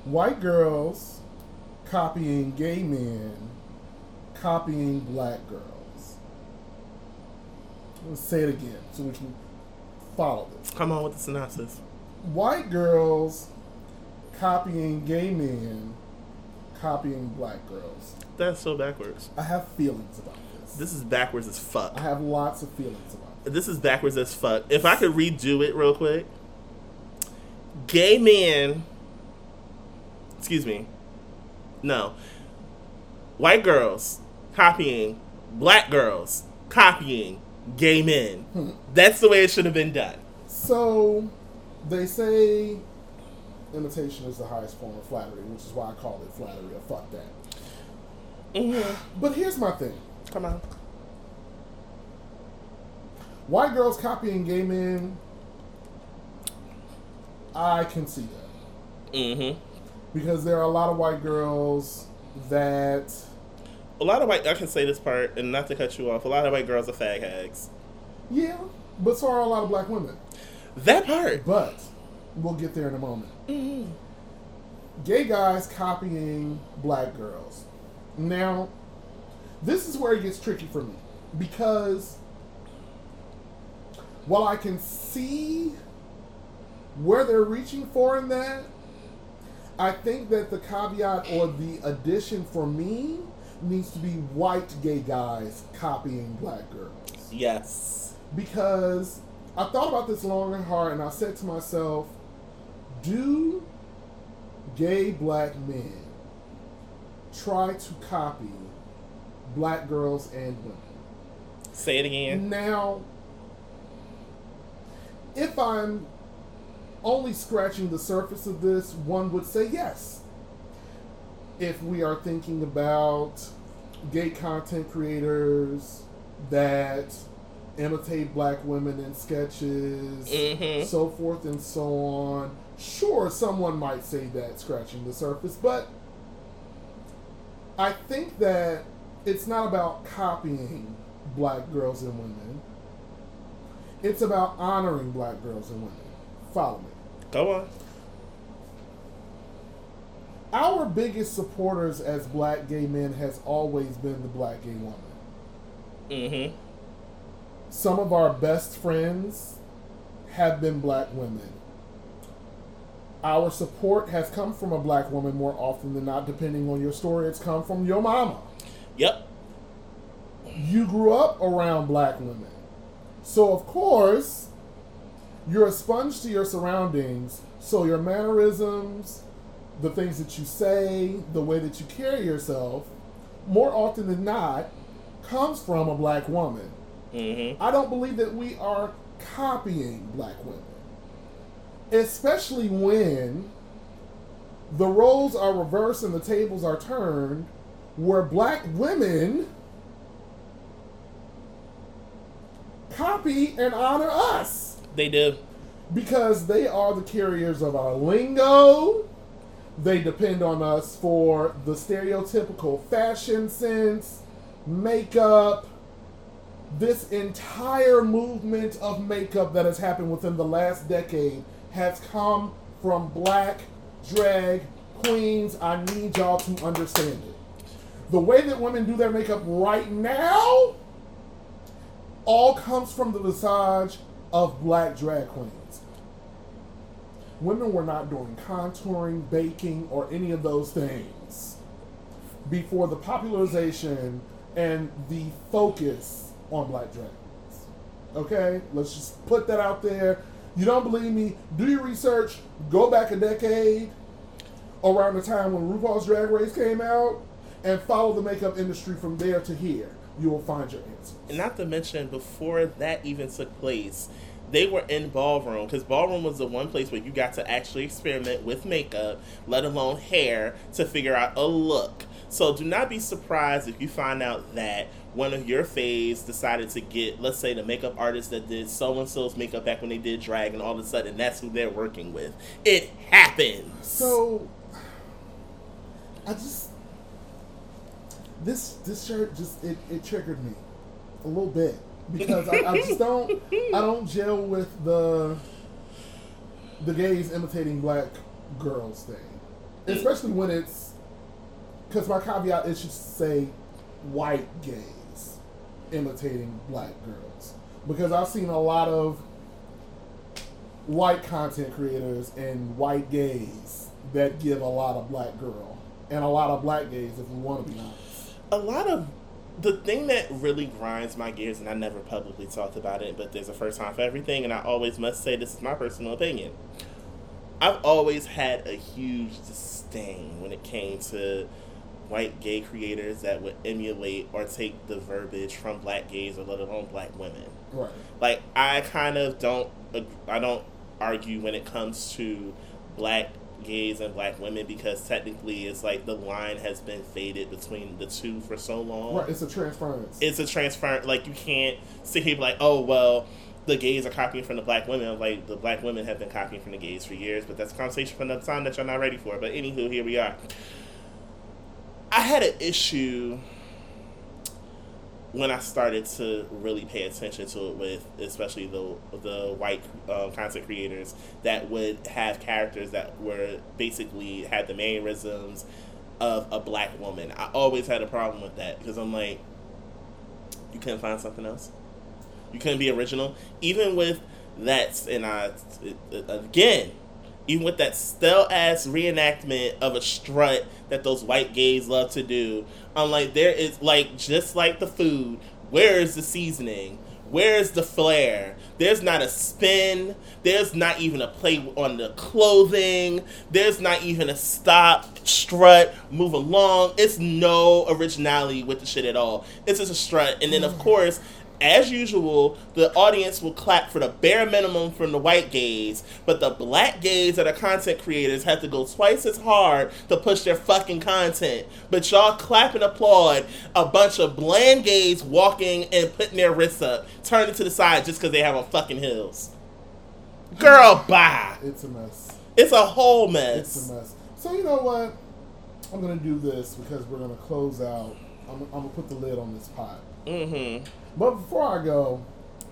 white girls copying gay men, copying black girls. Let's say it again so we can follow this. Come on with the synopsis. White girls copying gay men, copying black girls. That's so backwards. I have feelings about this. This is backwards as fuck. I have lots of feelings about it. This is backwards as fuck. If I could redo it real quick. Gay men. Excuse me. No. White girls copying black girls copying gay men. Hmm. That's the way it should have been done. So they say imitation is the highest form of flattery, which is why I call it flattery or fuck that. Mm-hmm. But here's my thing. Come on. White girls copying gay men, I can see that. Mm-hmm. Because there are a lot of white girls that, A lot of white. I can say this part, and not to cut you off. A lot of white girls are fag hags. yeah, but so are a lot of black women. That part. But we'll get there in a moment. Mm-hmm. Gay guys copying black girls. Now, this is where it gets tricky for me because while I can see where they're reaching for in that, I think that the caveat or the addition for me needs to be white gay guys copying black girls Yes. because I thought about this long and hard, and I said to myself, do gay black men try to copy black girls and women? Say it again. Now, if I'm only scratching the surface of this, one would say yes. If we are thinking about gay content creators that imitate black women in sketches, Mhm. so forth and so on, sure, someone might say that scratching the surface, but I think that it's not about copying black girls and women. It's about honoring black girls and women. Follow me. Go on. Our biggest supporters as black gay men has always been the black gay woman. Mm-hmm. Some of our best friends have been black women. Our support has come from a black woman more often than not, depending on your story. It's come from your mama. Yep. You grew up around black women. So, of course, you're a sponge to your surroundings. So, your mannerisms, the things that you say, the way that you carry yourself, more often than not, comes from a black woman. Mm-hmm. I don't believe that we are copying black women, especially when the roles are reversed and the tables are turned, where black women copy and honor us They do. because they are the carriers of our lingo. They depend on us for the stereotypical fashion sense, makeup, this entire movement of makeup that has happened within the last decade has come from black drag queens. I need y'all to understand it. The way that women do their makeup right now all comes from the visage of black drag queens. Women were not doing contouring, baking, or any of those things before the popularization and the focus on black drag queens. Okay? Let's just put that out there. You don't believe me? Do your research. Go back a decade around the time when RuPaul's Drag Race came out and follow the makeup industry from there to here. You will find your answer. And not to mention, before that even took place, they were in ballroom because ballroom was the one place where you got to actually experiment with makeup, let alone hair, to figure out a look. So do not be surprised if you find out that one of your faves decided to get, let's say, the makeup artist that did so and so's makeup back when they did drag, and all of a sudden that's who they're working with. It happens. So, I just this this shirt just it, it triggered me a little bit because I, I just don't I don't gel with the the gays imitating black girls thing, especially when it's because my caveat is just to say white gays imitating black girls because I've seen a lot of white content creators and white gays that give a lot of black girl and a lot of black gays if we want to be honest. A lot of the thing that really grinds my gears, and I never publicly talked about it, but there's a first time for everything, and I always must say this is my personal opinion. I've always had a huge disdain when it came to white gay creators that would emulate or take the verbiage from black gays or let alone black women. Right. Like I kind of don't I don't argue when it comes to black gays and black women because technically it's like the line has been faded between the two for so long Right. It's a transference. it's a transfer. Like you can't sit here and be like, oh well, the gays are copying from the black women. Like the black women have been copying from the gays for years, but that's a conversation for another time that you're not ready for. But anywho, here we are. I had an issue when I started to really pay attention to it with, especially the the white um, content creators that would have characters that were basically had the mannerisms of a black woman. I always had a problem with that because I'm like, you couldn't find something else. You couldn't be original, even with that. And I again, even with that stale ass reenactment of a strut that those white gays love to do. I'm like, there is like just like the food. Where is the seasoning? Where is the flair? There's not a spin. There's not even a play on the clothing. There's not even a stop, strut, move along. It's no originality with the shit at all. It's just a strut. And then, of mm. course, as usual, the audience will clap for the bare minimum from the white gays, but the black gays that are content creators have to go twice as hard to push their fucking content. But y'all clap and applaud a bunch of bland gays walking and putting their wrists up, turning to the side just because they have on fucking heels. Girl, bye. It's a mess. It's a whole mess. It's a mess. So you know what? I'm gonna do this because we're gonna close out. I'm, I'm gonna put the lid on this pot. Mm-hmm. But before I go,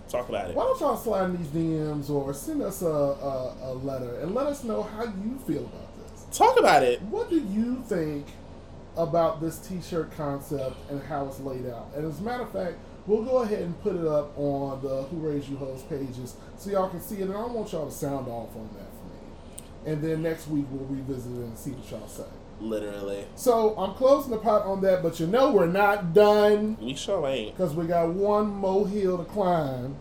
Talk about it. why don't y'all slide in these DMs or send us a, a, a letter and let us know how you feel about this. Talk about it. What do you think about this T-shirt concept and how it's laid out? And as a matter of fact, we'll go ahead and put it up on the Who Raised You Host pages so y'all can see it. And I want y'all to sound off on that for me. and then next week we'll revisit it and see what y'all say. Literally. So I'm closing the pot on that, but you know we're not done We sure ain't. because we got one more hill to climb,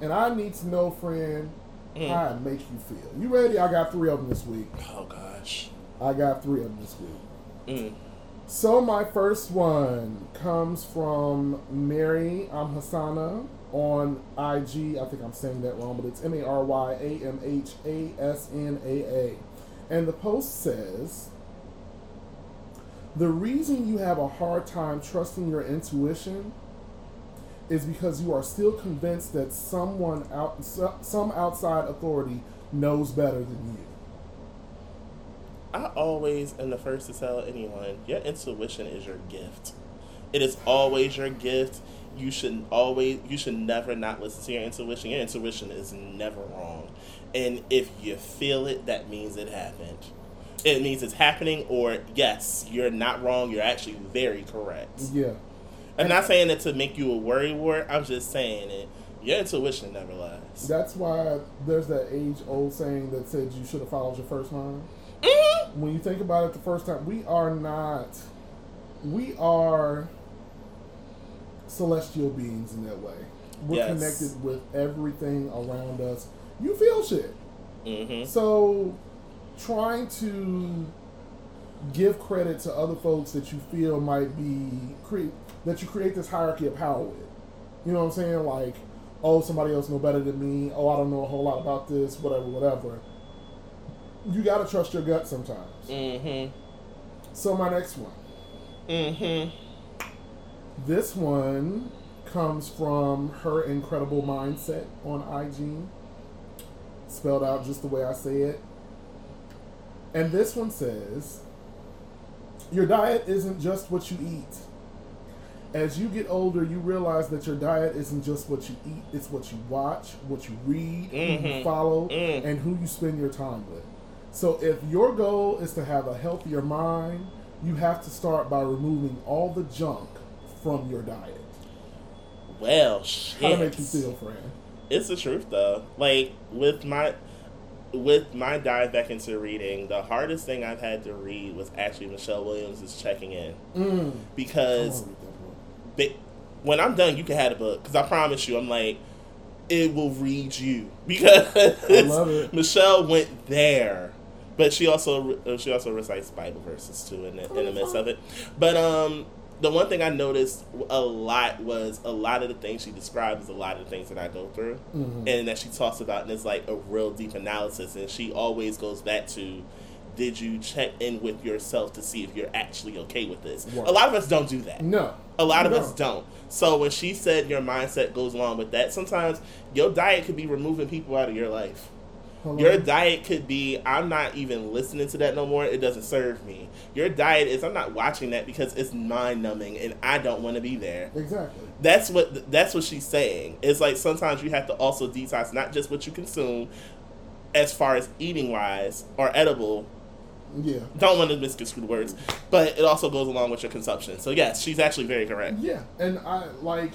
and I need to know, friend, Mm. how it makes you feel. You ready? I got three of them this week. Oh gosh. I got three of them this week. Mm. So my first one comes from Mary Amhasana on IG. I think I'm saying that wrong, but it's M A R Y A M H A S N A A. And the post says the reason you have a hard time trusting your intuition is because you are still convinced that someone out some outside authority knows better than you. I always am the first to tell anyone your intuition is your gift. It is always your gift. You should always, you should never not listen to your intuition. Your intuition is never wrong. And if you feel it, that means it happened. It means it's happening, or yes, you're not wrong. You're actually very correct. Yeah. I'm not saying it to make you a worry wart. I'm just saying it. Your intuition never lies. That's why there's that age old saying that said you should have followed your first mind. Mhm. When you think about it the first time, we are not, we are celestial beings in that way. We're Yes. connected with everything around us. You feel shit. Mhm. So trying to give credit to other folks that you feel might be cre- that you create this hierarchy of power with. You know what I'm saying? Like, oh, somebody else know better than me. Oh, I don't know a whole lot about this. Whatever, whatever. You gotta trust your gut sometimes. Mm-hmm. So my next one. Mm-hmm. This one comes from her incredible mindset on IG. Spelled out just the way I say it. And this one says Your diet isn't just what you eat. As you get older, you realize that your diet isn't just what you eat, it's what you watch, what you read, who you Mhm. follow, Mm. and who you spend your time with. So if your goal is to have a healthier mind, you have to start by removing all the junk from your diet. Well, How shit. to make you feel, friend? It's the truth though. Like with my with my dive back into reading, the hardest thing I've had to read was actually Michelle Williams is checking in Mm. because read that book. they, when I'm done, you can have the book because I promise you, I'm like it will read you because love it. Michelle went there. But she also uh, she also recites Bible verses too in the, in the midst of it. But um, the one thing I noticed a lot was a lot of the things she describes is a lot of the things that I go through, Mhm. and that she talks about, and it's like a real deep analysis. And she always goes back to, did you check in with yourself to see if you're actually okay with this? A lot of us don't do that. No. A lot of No. us don't. So when she said your mindset goes along with that, sometimes your diet could be removing people out of your life. Hold Your diet could be I'm not even listening to that no more. It doesn't serve me. Your diet is I'm not watching that because it's mind numbing and I don't want to be there. Exactly. That's what that's what she's saying. It's like sometimes you have to also detox not just what you consume as far as eating wise or edible. Yeah. Don't want to misconstrue the words, but it also goes along with your consumption. So yes, she's actually very correct. Yeah. And I like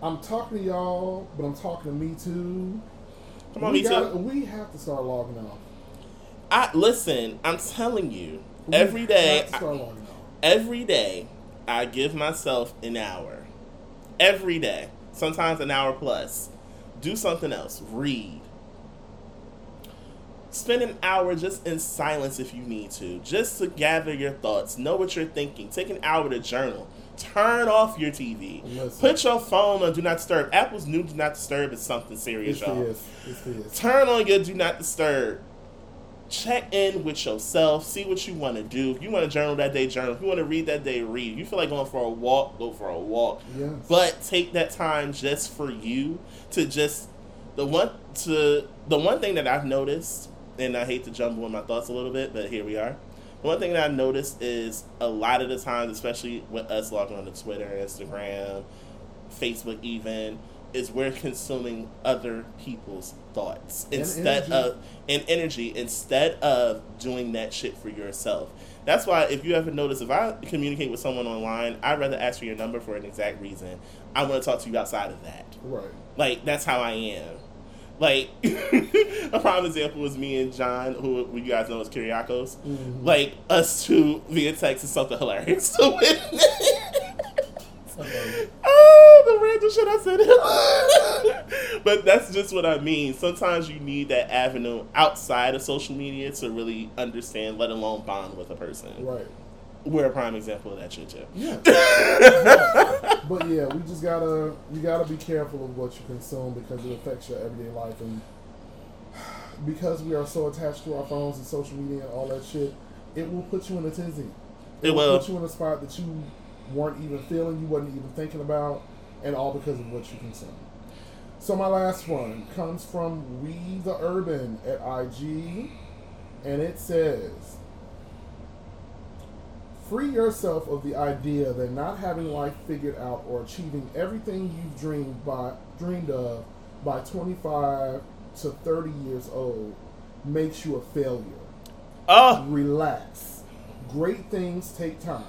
I'm talking to y'all, but I'm talking to me too. Come on, we gotta- We have to start logging off. I listen. I'm telling you, We every day, have to start logging off. every day, I give myself an hour. Every day, sometimes an hour plus. Do something else. Read. Spend an hour just in silence if you need to, just to gather your thoughts, know what you're thinking. Take an hour to journal. Turn off your TV. Listen. Put your phone on Do Not Disturb. Apple's new Do Not Disturb is something serious, Yes, y'all. it is. Yes. Turn on your do not disturb. Check in with yourself. See what you want to do. If you want to journal that day, journal. If you want to read that day, read. If you feel like going for a walk, go for a walk. Yes. But take that time just for you to just the one to the one thing that I've noticed, and I hate to jumble in my thoughts a little bit, but here we are. One thing that I've noticed is a lot of the times, especially with us logging on to Twitter, Instagram, Facebook, even, is we're consuming other people's thoughts And instead energy. of and energy instead of doing that shit for yourself. That's why if you ever notice, if I communicate with someone online, I'd rather ask for your number for an exact reason. I want to talk to you outside of that. Right. Like that's how I am. Like a prime example was me and John, who you guys know as Kyriakos. Mm-hmm. Like us two via text is something hilarious to witness. Okay. oh, the random shit I said. but that's just what I mean. Sometimes you need that avenue outside of social media to really understand, let alone bond with a person. Right. We're a prime example of that shit, too. Yeah. but yeah, we just gotta you gotta be careful of what you consume because it affects your everyday life and because we are so attached to our phones and social media and all that shit, it will put you in a tizzy. It will. put you in a spot that you weren't even feeling, you wasn't even thinking about, and all because of what you consume. So my last one comes from We the Urban at IG, and it says, "Free yourself of the idea that not having life figured out or achieving everything you've dreamed by dreamed of by 25 to 30 years old makes you a failure." Oh, relax. Great things take time.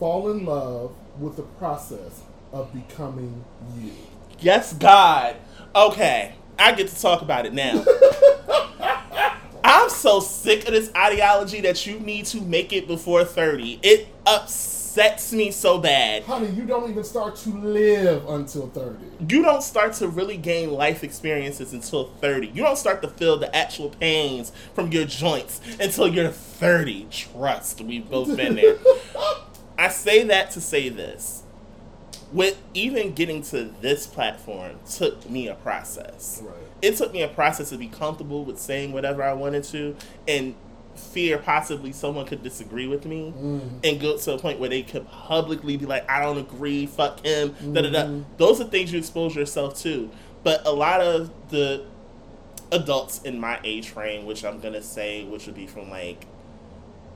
Fall in love with the process of becoming you. yes, God. Okay, I get to talk about it now. So sick of this ideology that you need to make it before 30. It upsets me so bad. Honey, you don't even start to live until 30. you don't start to really gain life experiences until 30. You don't start to feel the actual pains from your joints until you're 30. Trust, we've both been there. I say that to say this. With even getting to this platform took me a process. Right. It took me a process to be comfortable with saying whatever I wanted to and fear possibly someone could disagree with me mm. and go to a point where they could publicly be like, I don't agree, fuck him, da da da. Mm-hmm. Those are things you expose yourself to. But a lot of the adults in my age frame, which I'm gonna say, which would be from like,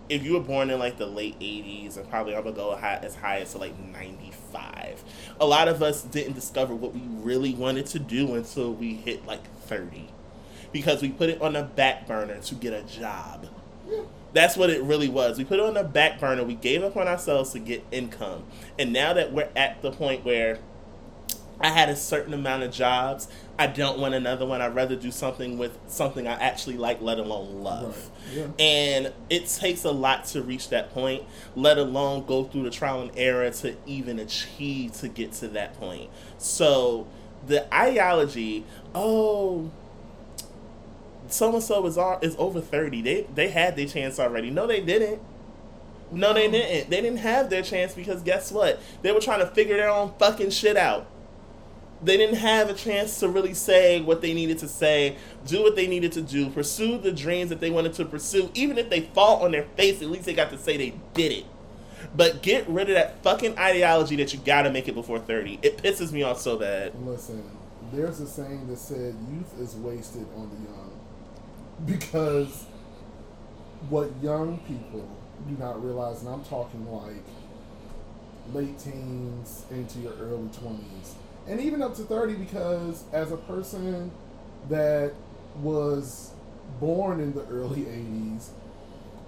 if you were born in like the late 80s, and probably I'm gonna go high, as high as to like 95. A lot of us didn't discover what we really wanted to do until we hit like 30 because we put it on the back burner to get a job. That's what it really was. We put it on the back burner. We gave up on ourselves to get income. And now that we're at the point where I had a certain amount of jobs, I don't want another one. I'd rather do something with something I actually like, let alone love. Right. Yeah. And it takes a lot to reach that point, let alone go through the trial and error to even achieve to get to that point. So the ideology, oh, so and so is is over thirty. They they had their chance already. No, they didn't. No, they didn't. They didn't have their chance because guess what? They were trying to figure their own fucking shit out. They didn't have a chance to really say what they needed to say, do what they needed to do, pursue the dreams that they wanted to pursue. Even if they fall on their face, at least they got to say they did it. But get rid of that fucking ideology that you gotta make it before 30. It pisses me off so bad. Listen, there's a saying that said youth is wasted on the young. Because what young people do not realize, and I'm talking like late teens into your early 20s, and even up to 30, because as a person that was born in the early 80s,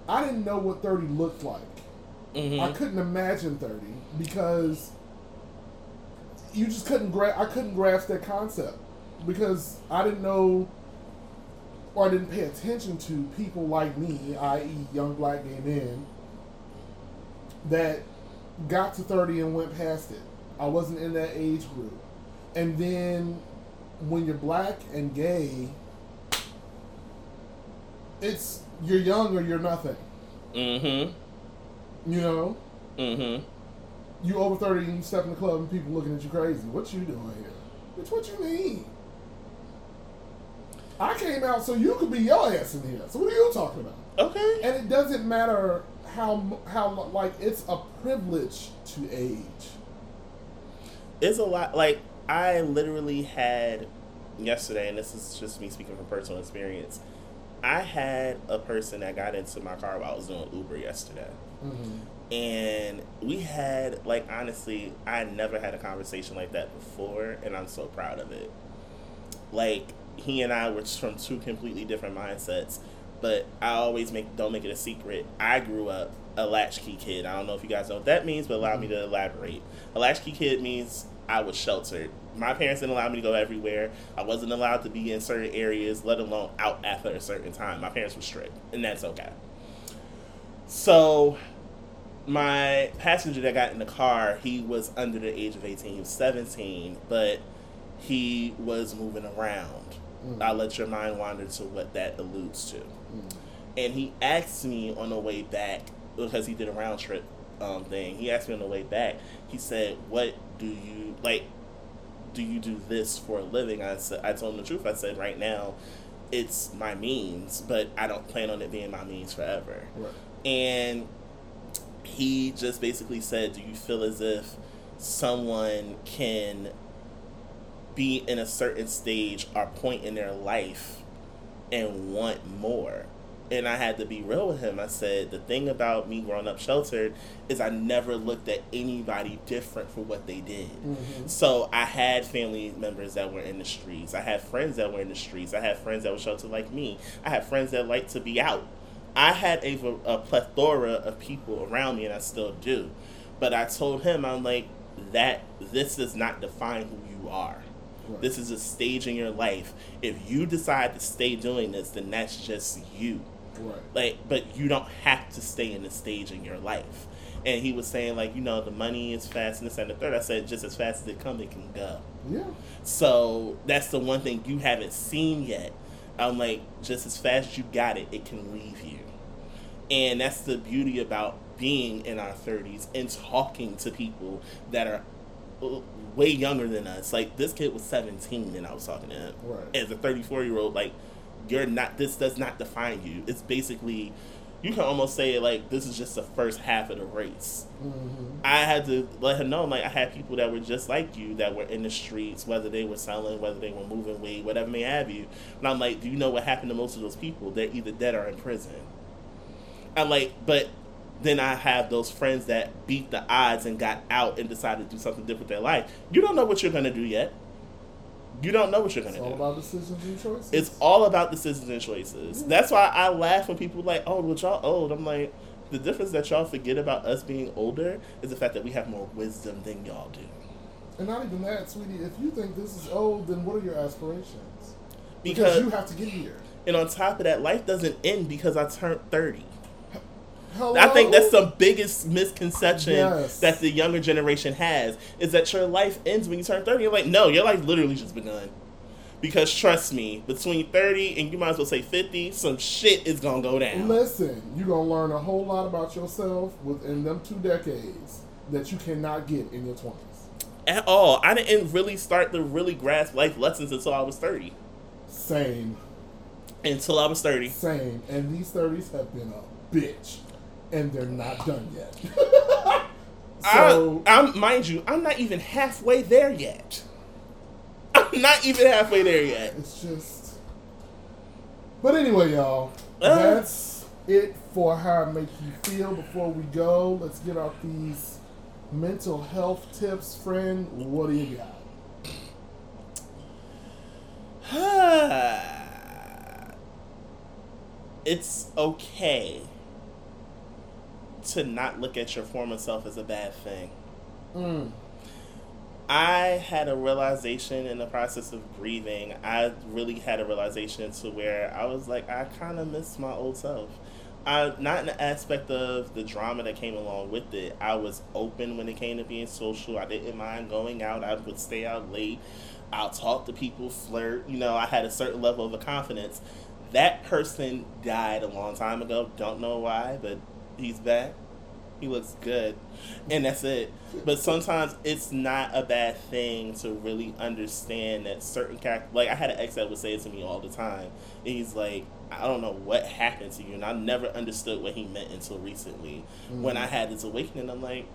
I didn't know what 30 looked like. Mhm. I couldn't imagine 30 because you just couldn't gra- I couldn't grasp that concept because I didn't know or I didn't pay attention to people like me, i.e., young black gay men, that got to 30 and went past it. I wasn't in that age group. And then when you're black and gay, it's you're young or you're nothing. Mm-hmm. You know? Mm-hmm. You over 30 and you step in the club and people looking at you crazy. What you doing here? Bitch, what you mean? I came out so you could be your ass in here. So what are you talking about? Okay. And it doesn't matter how how like it's a privilege to age. it's a lot like i literally had yesterday and this is just me speaking from personal experience i had a person that got into my car while i was doing uber yesterday. Mm-hmm. And we had like honestly i never had a conversation like that before and i'm so proud of it. Like he and i were from two completely different mindsets but i always make don't make it a secret i grew up a latchkey kid. I don't know if you guys know what that means but allow me mm-hmm. to elaborate. A latchkey kid means I was sheltered. My parents didn't allow me to go everywhere. I wasn't allowed to be in certain areas, let alone out after a certain time. My parents were strict, and that's okay. So, my passenger that got in the car, he was under the age of 18. He was 17, but he was moving around. I'll let your mind wander to what that alludes to. And he asked me on the way back, because he did a round trip um, thing, he asked me on the way back, he said, What do you, like, do you do this for a living? I said, I told him the truth. I said, Right now, it's my means, but I don't plan on it being my means forever. Right. And he just basically said, Do you feel as if someone can be in a certain stage or point in their life and want more? And I had to be real with him. I said, The thing about me growing up sheltered is I never looked at anybody different for what they did. Mm-hmm. So I had family members that were in the streets. I had friends that were in the streets. I had friends that were sheltered like me. I had friends that liked to be out. I had a, a plethora of people around me, and I still do. But I told him, I'm like, that this does not define who you are. Right. This is a stage in your life. If you decide to stay doing this, then that's just you. Right. Like, but you don't have to stay in the stage in your life. And he was saying, like, you know, the money is fast and this and the third. I said, just as fast as it comes, it can go. Yeah. So that's the one thing you haven't seen yet. I'm like, just as fast as you got it, it can leave you. And that's the beauty about being in our 30s and talking to people that are uh, way younger than us. Like, this kid was 17 and I was talking to him. Right. As a 34 year old, like, you're not, this does not define you. It's basically, you can almost say, like, this is just the first half of the race. Mm-hmm. I had to let him know, like, I had people that were just like you that were in the streets, whether they were selling, whether they were moving weight, whatever may have you. And I'm like, do you know what happened to most of those people? They're either dead or in prison. I'm like, but then I have those friends that beat the odds and got out and decided to do something different with their life. You don't know what you're going to do yet. You don't know what you're gonna It's to all do. about decisions and choices. It's all about decisions and choices. That's why I laugh when people are like, "Oh, well, y'all old." I'm like, the difference that y'all forget about us being older is the fact that we have more wisdom than y'all do. and not even that, sweetie. If you think this is old, then what are your aspirations? Because, you have to get here. and on top of that, life doesn't end because I turned thirty. Hello? I think that's the biggest misconception Yes. that the younger generation has is that your life ends when you turn 30. You're like, no, your life literally just begun. Because trust me, between 30 and you might as well say 50, some shit is gonna go down. Listen, you're gonna learn a whole lot about yourself within them two decades that you cannot get in your twenties. At all. I didn't really start to really grasp life lessons until I was 30. Same, Until I was 30. same. And these thirties have been a bitch, and they're not done yet. so I, I'm, mind you, I'm not even halfway there yet. I'm not even halfway there yet. it's just. But anyway, y'all, Uh. that's it for how I make you feel. Before we go, let's get out these mental health tips, friend. What do you got? it's okay to not look at your former self as a bad thing. Mm. I had a realization in the process of grieving. I really had a realization to where I was like, I kind of miss my old self. I, not in the aspect of the drama that came along with it. I was open when it came to being social. I didn't mind going out. I would stay out late. I'll talk to people, flirt. You know, I had a certain level of a confidence. That person died a long time ago. Don't know why, but he's back. He looks good. And that's it. But sometimes it's not a bad thing to really understand that certain character. Like, I had an ex that would say it to me all the time. And he's like, I don't know what happened to you. And I never understood what he meant until recently. When I mm. had this awakening, I'm like,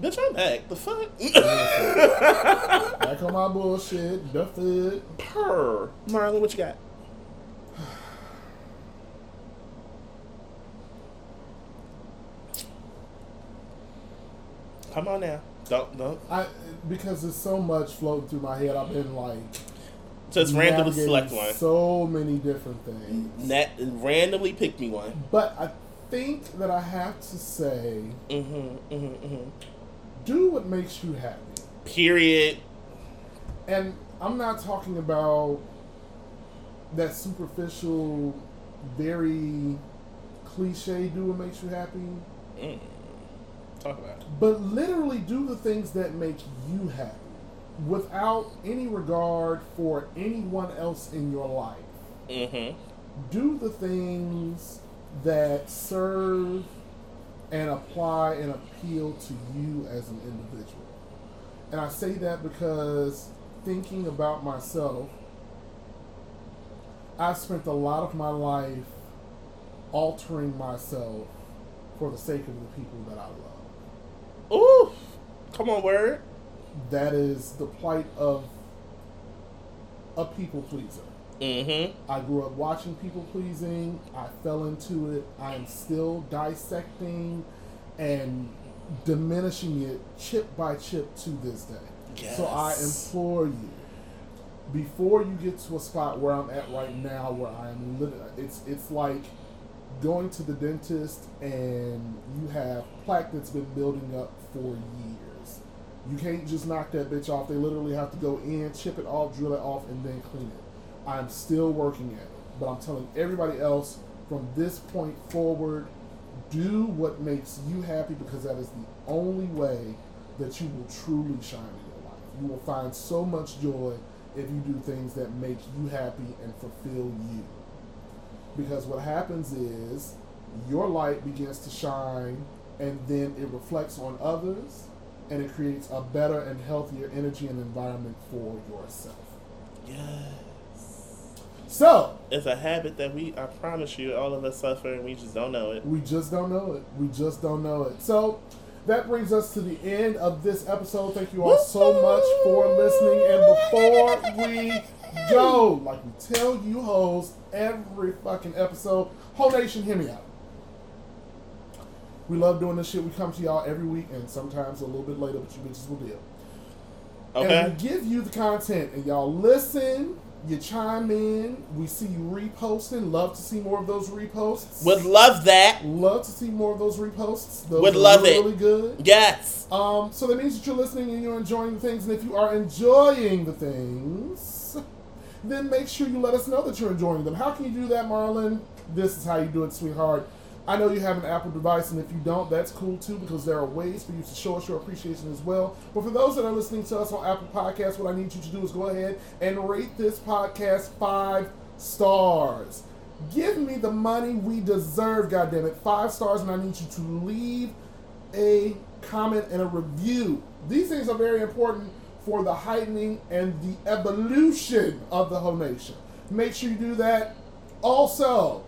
bitch, I'm back. The fuck? Back on my bullshit. Duff it. Purr. Marlon, what you got? Come on now. Don't, don't. I because there's so much floating through my head. I've been like Just randomly select one. So many different things. Net, randomly pick me one. But I think that I have to say, Mm-hmm, mm-hmm, mm-hmm. do what makes you happy. Period. And I'm not talking about that superficial, very cliche do what makes you happy, Mm. Talk about it. but literally do the things that make you happy without any regard for anyone else in your life. Mm-hmm. Do the things that serve and apply and appeal to you as an individual. And I say that because thinking about myself, I spent a lot of my life altering myself for the sake of the people that I love. Ooh. Come on, word. That is the plight of a people pleaser. Mm-hmm. I grew up watching people pleasing. I fell into it. I am still dissecting and diminishing it chip by chip to this day. Yes. So I implore you, before you get to a spot where I'm at right now, where I am, lit- it's it's like going to the dentist and you have plaque that's been building up for years. You can't just knock that bitch off. They literally have to go in, chip it off, drill it off, and then clean it. I'm still working at it, but I'm telling everybody else from this point forward, do what makes you happy because that is the only way that you will truly shine in your life. You will find so much joy if you do things that make you happy and fulfill you. Because what happens is your light begins to shine and then it reflects on others and it creates a better and healthier energy and environment for yourself. Yes. So, It's a habit that we, I promise you, all of us suffer and we just don't know it. We just don't know it. We just don't know it. So that brings us to the end of this episode. Thank you all so much for listening. And before we go, like we tell you hoes every fucking episode, whole nation, hear me out. We love doing this shit. We come to y'all every week and sometimes a little bit later, but you bitches will deal. Okay. And we give you the content, and y'all listen. You chime in. We see you reposting. Love to see more of those reposts. Would love that. Love to see more of those reposts. Those Would are love really, it. Really good. Yes. Um, so that means that you're listening and you're enjoying the things. And if you are enjoying the things, then make sure you let us know that you're enjoying them. How can you do that, Marlon? This is how you do it, sweetheart. I know you have an Apple device, and if you don't, that's cool too, because there are ways for you to show us your appreciation as well. But for those that are listening to us on Apple Podcasts, what I need you to do is go ahead and rate this podcast five stars. Give me the money we deserve, goddammit. Five stars, and I need you to leave a comment and a review. These things are very important for the heightening and the evolution of the whole nation. Make sure you do that. Also,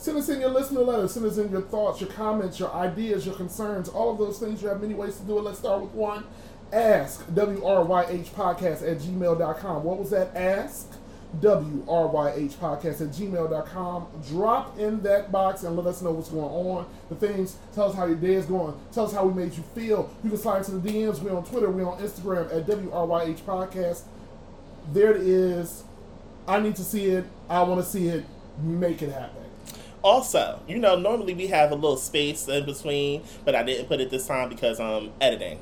send us in your listener letters, send us in your thoughts, your comments, your ideas, your concerns, all of those things. You have many ways to do it. Let's start with one. Ask WRYH podcast at gmail.com. What was that? Ask WRYH podcast at gmail.com. Drop in that box and let us know what's going on. The things, tell us how your day is going. Tell us how we made you feel. You can slide into the DMs. We're on Twitter. We're on Instagram at WRYH podcast. There it is. I need to see it. I want to see it. Make it happen. Also, you know, normally we have a little space in between, but I didn't put it this time because um editing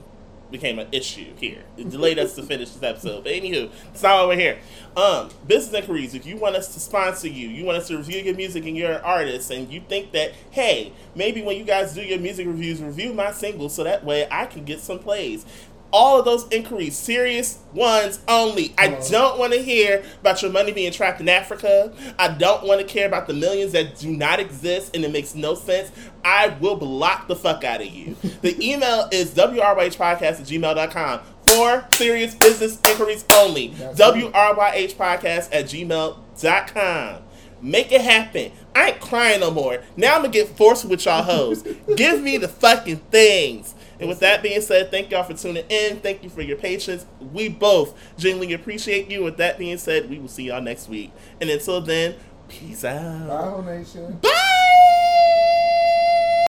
became an issue here. It delayed us to finish this episode. But anywho, it's not why we're here. Um, business inquiries. If you want us to sponsor you, you want us to review your music and you're an artist, and you think that, hey, maybe when you guys do your music reviews, review my single so that way I can get some plays. All of those inquiries, serious ones only. I don't want to hear about your money being trapped in Africa. I don't want to care about the millions that do not exist and it makes no sense. I will block the fuck out of you. the email is wryhpodcast at gmail.com for serious business inquiries only. Wryhpodcast at gmail.com. Make it happen. I ain't crying no more. Now I'm gonna get forced with y'all hoes. Give me the fucking things. And with that being said, thank y'all for tuning in. Thank you for your patience. We both genuinely appreciate you. With that being said, we will see y'all next week. And until then, peace out. Bye, nation. Bye.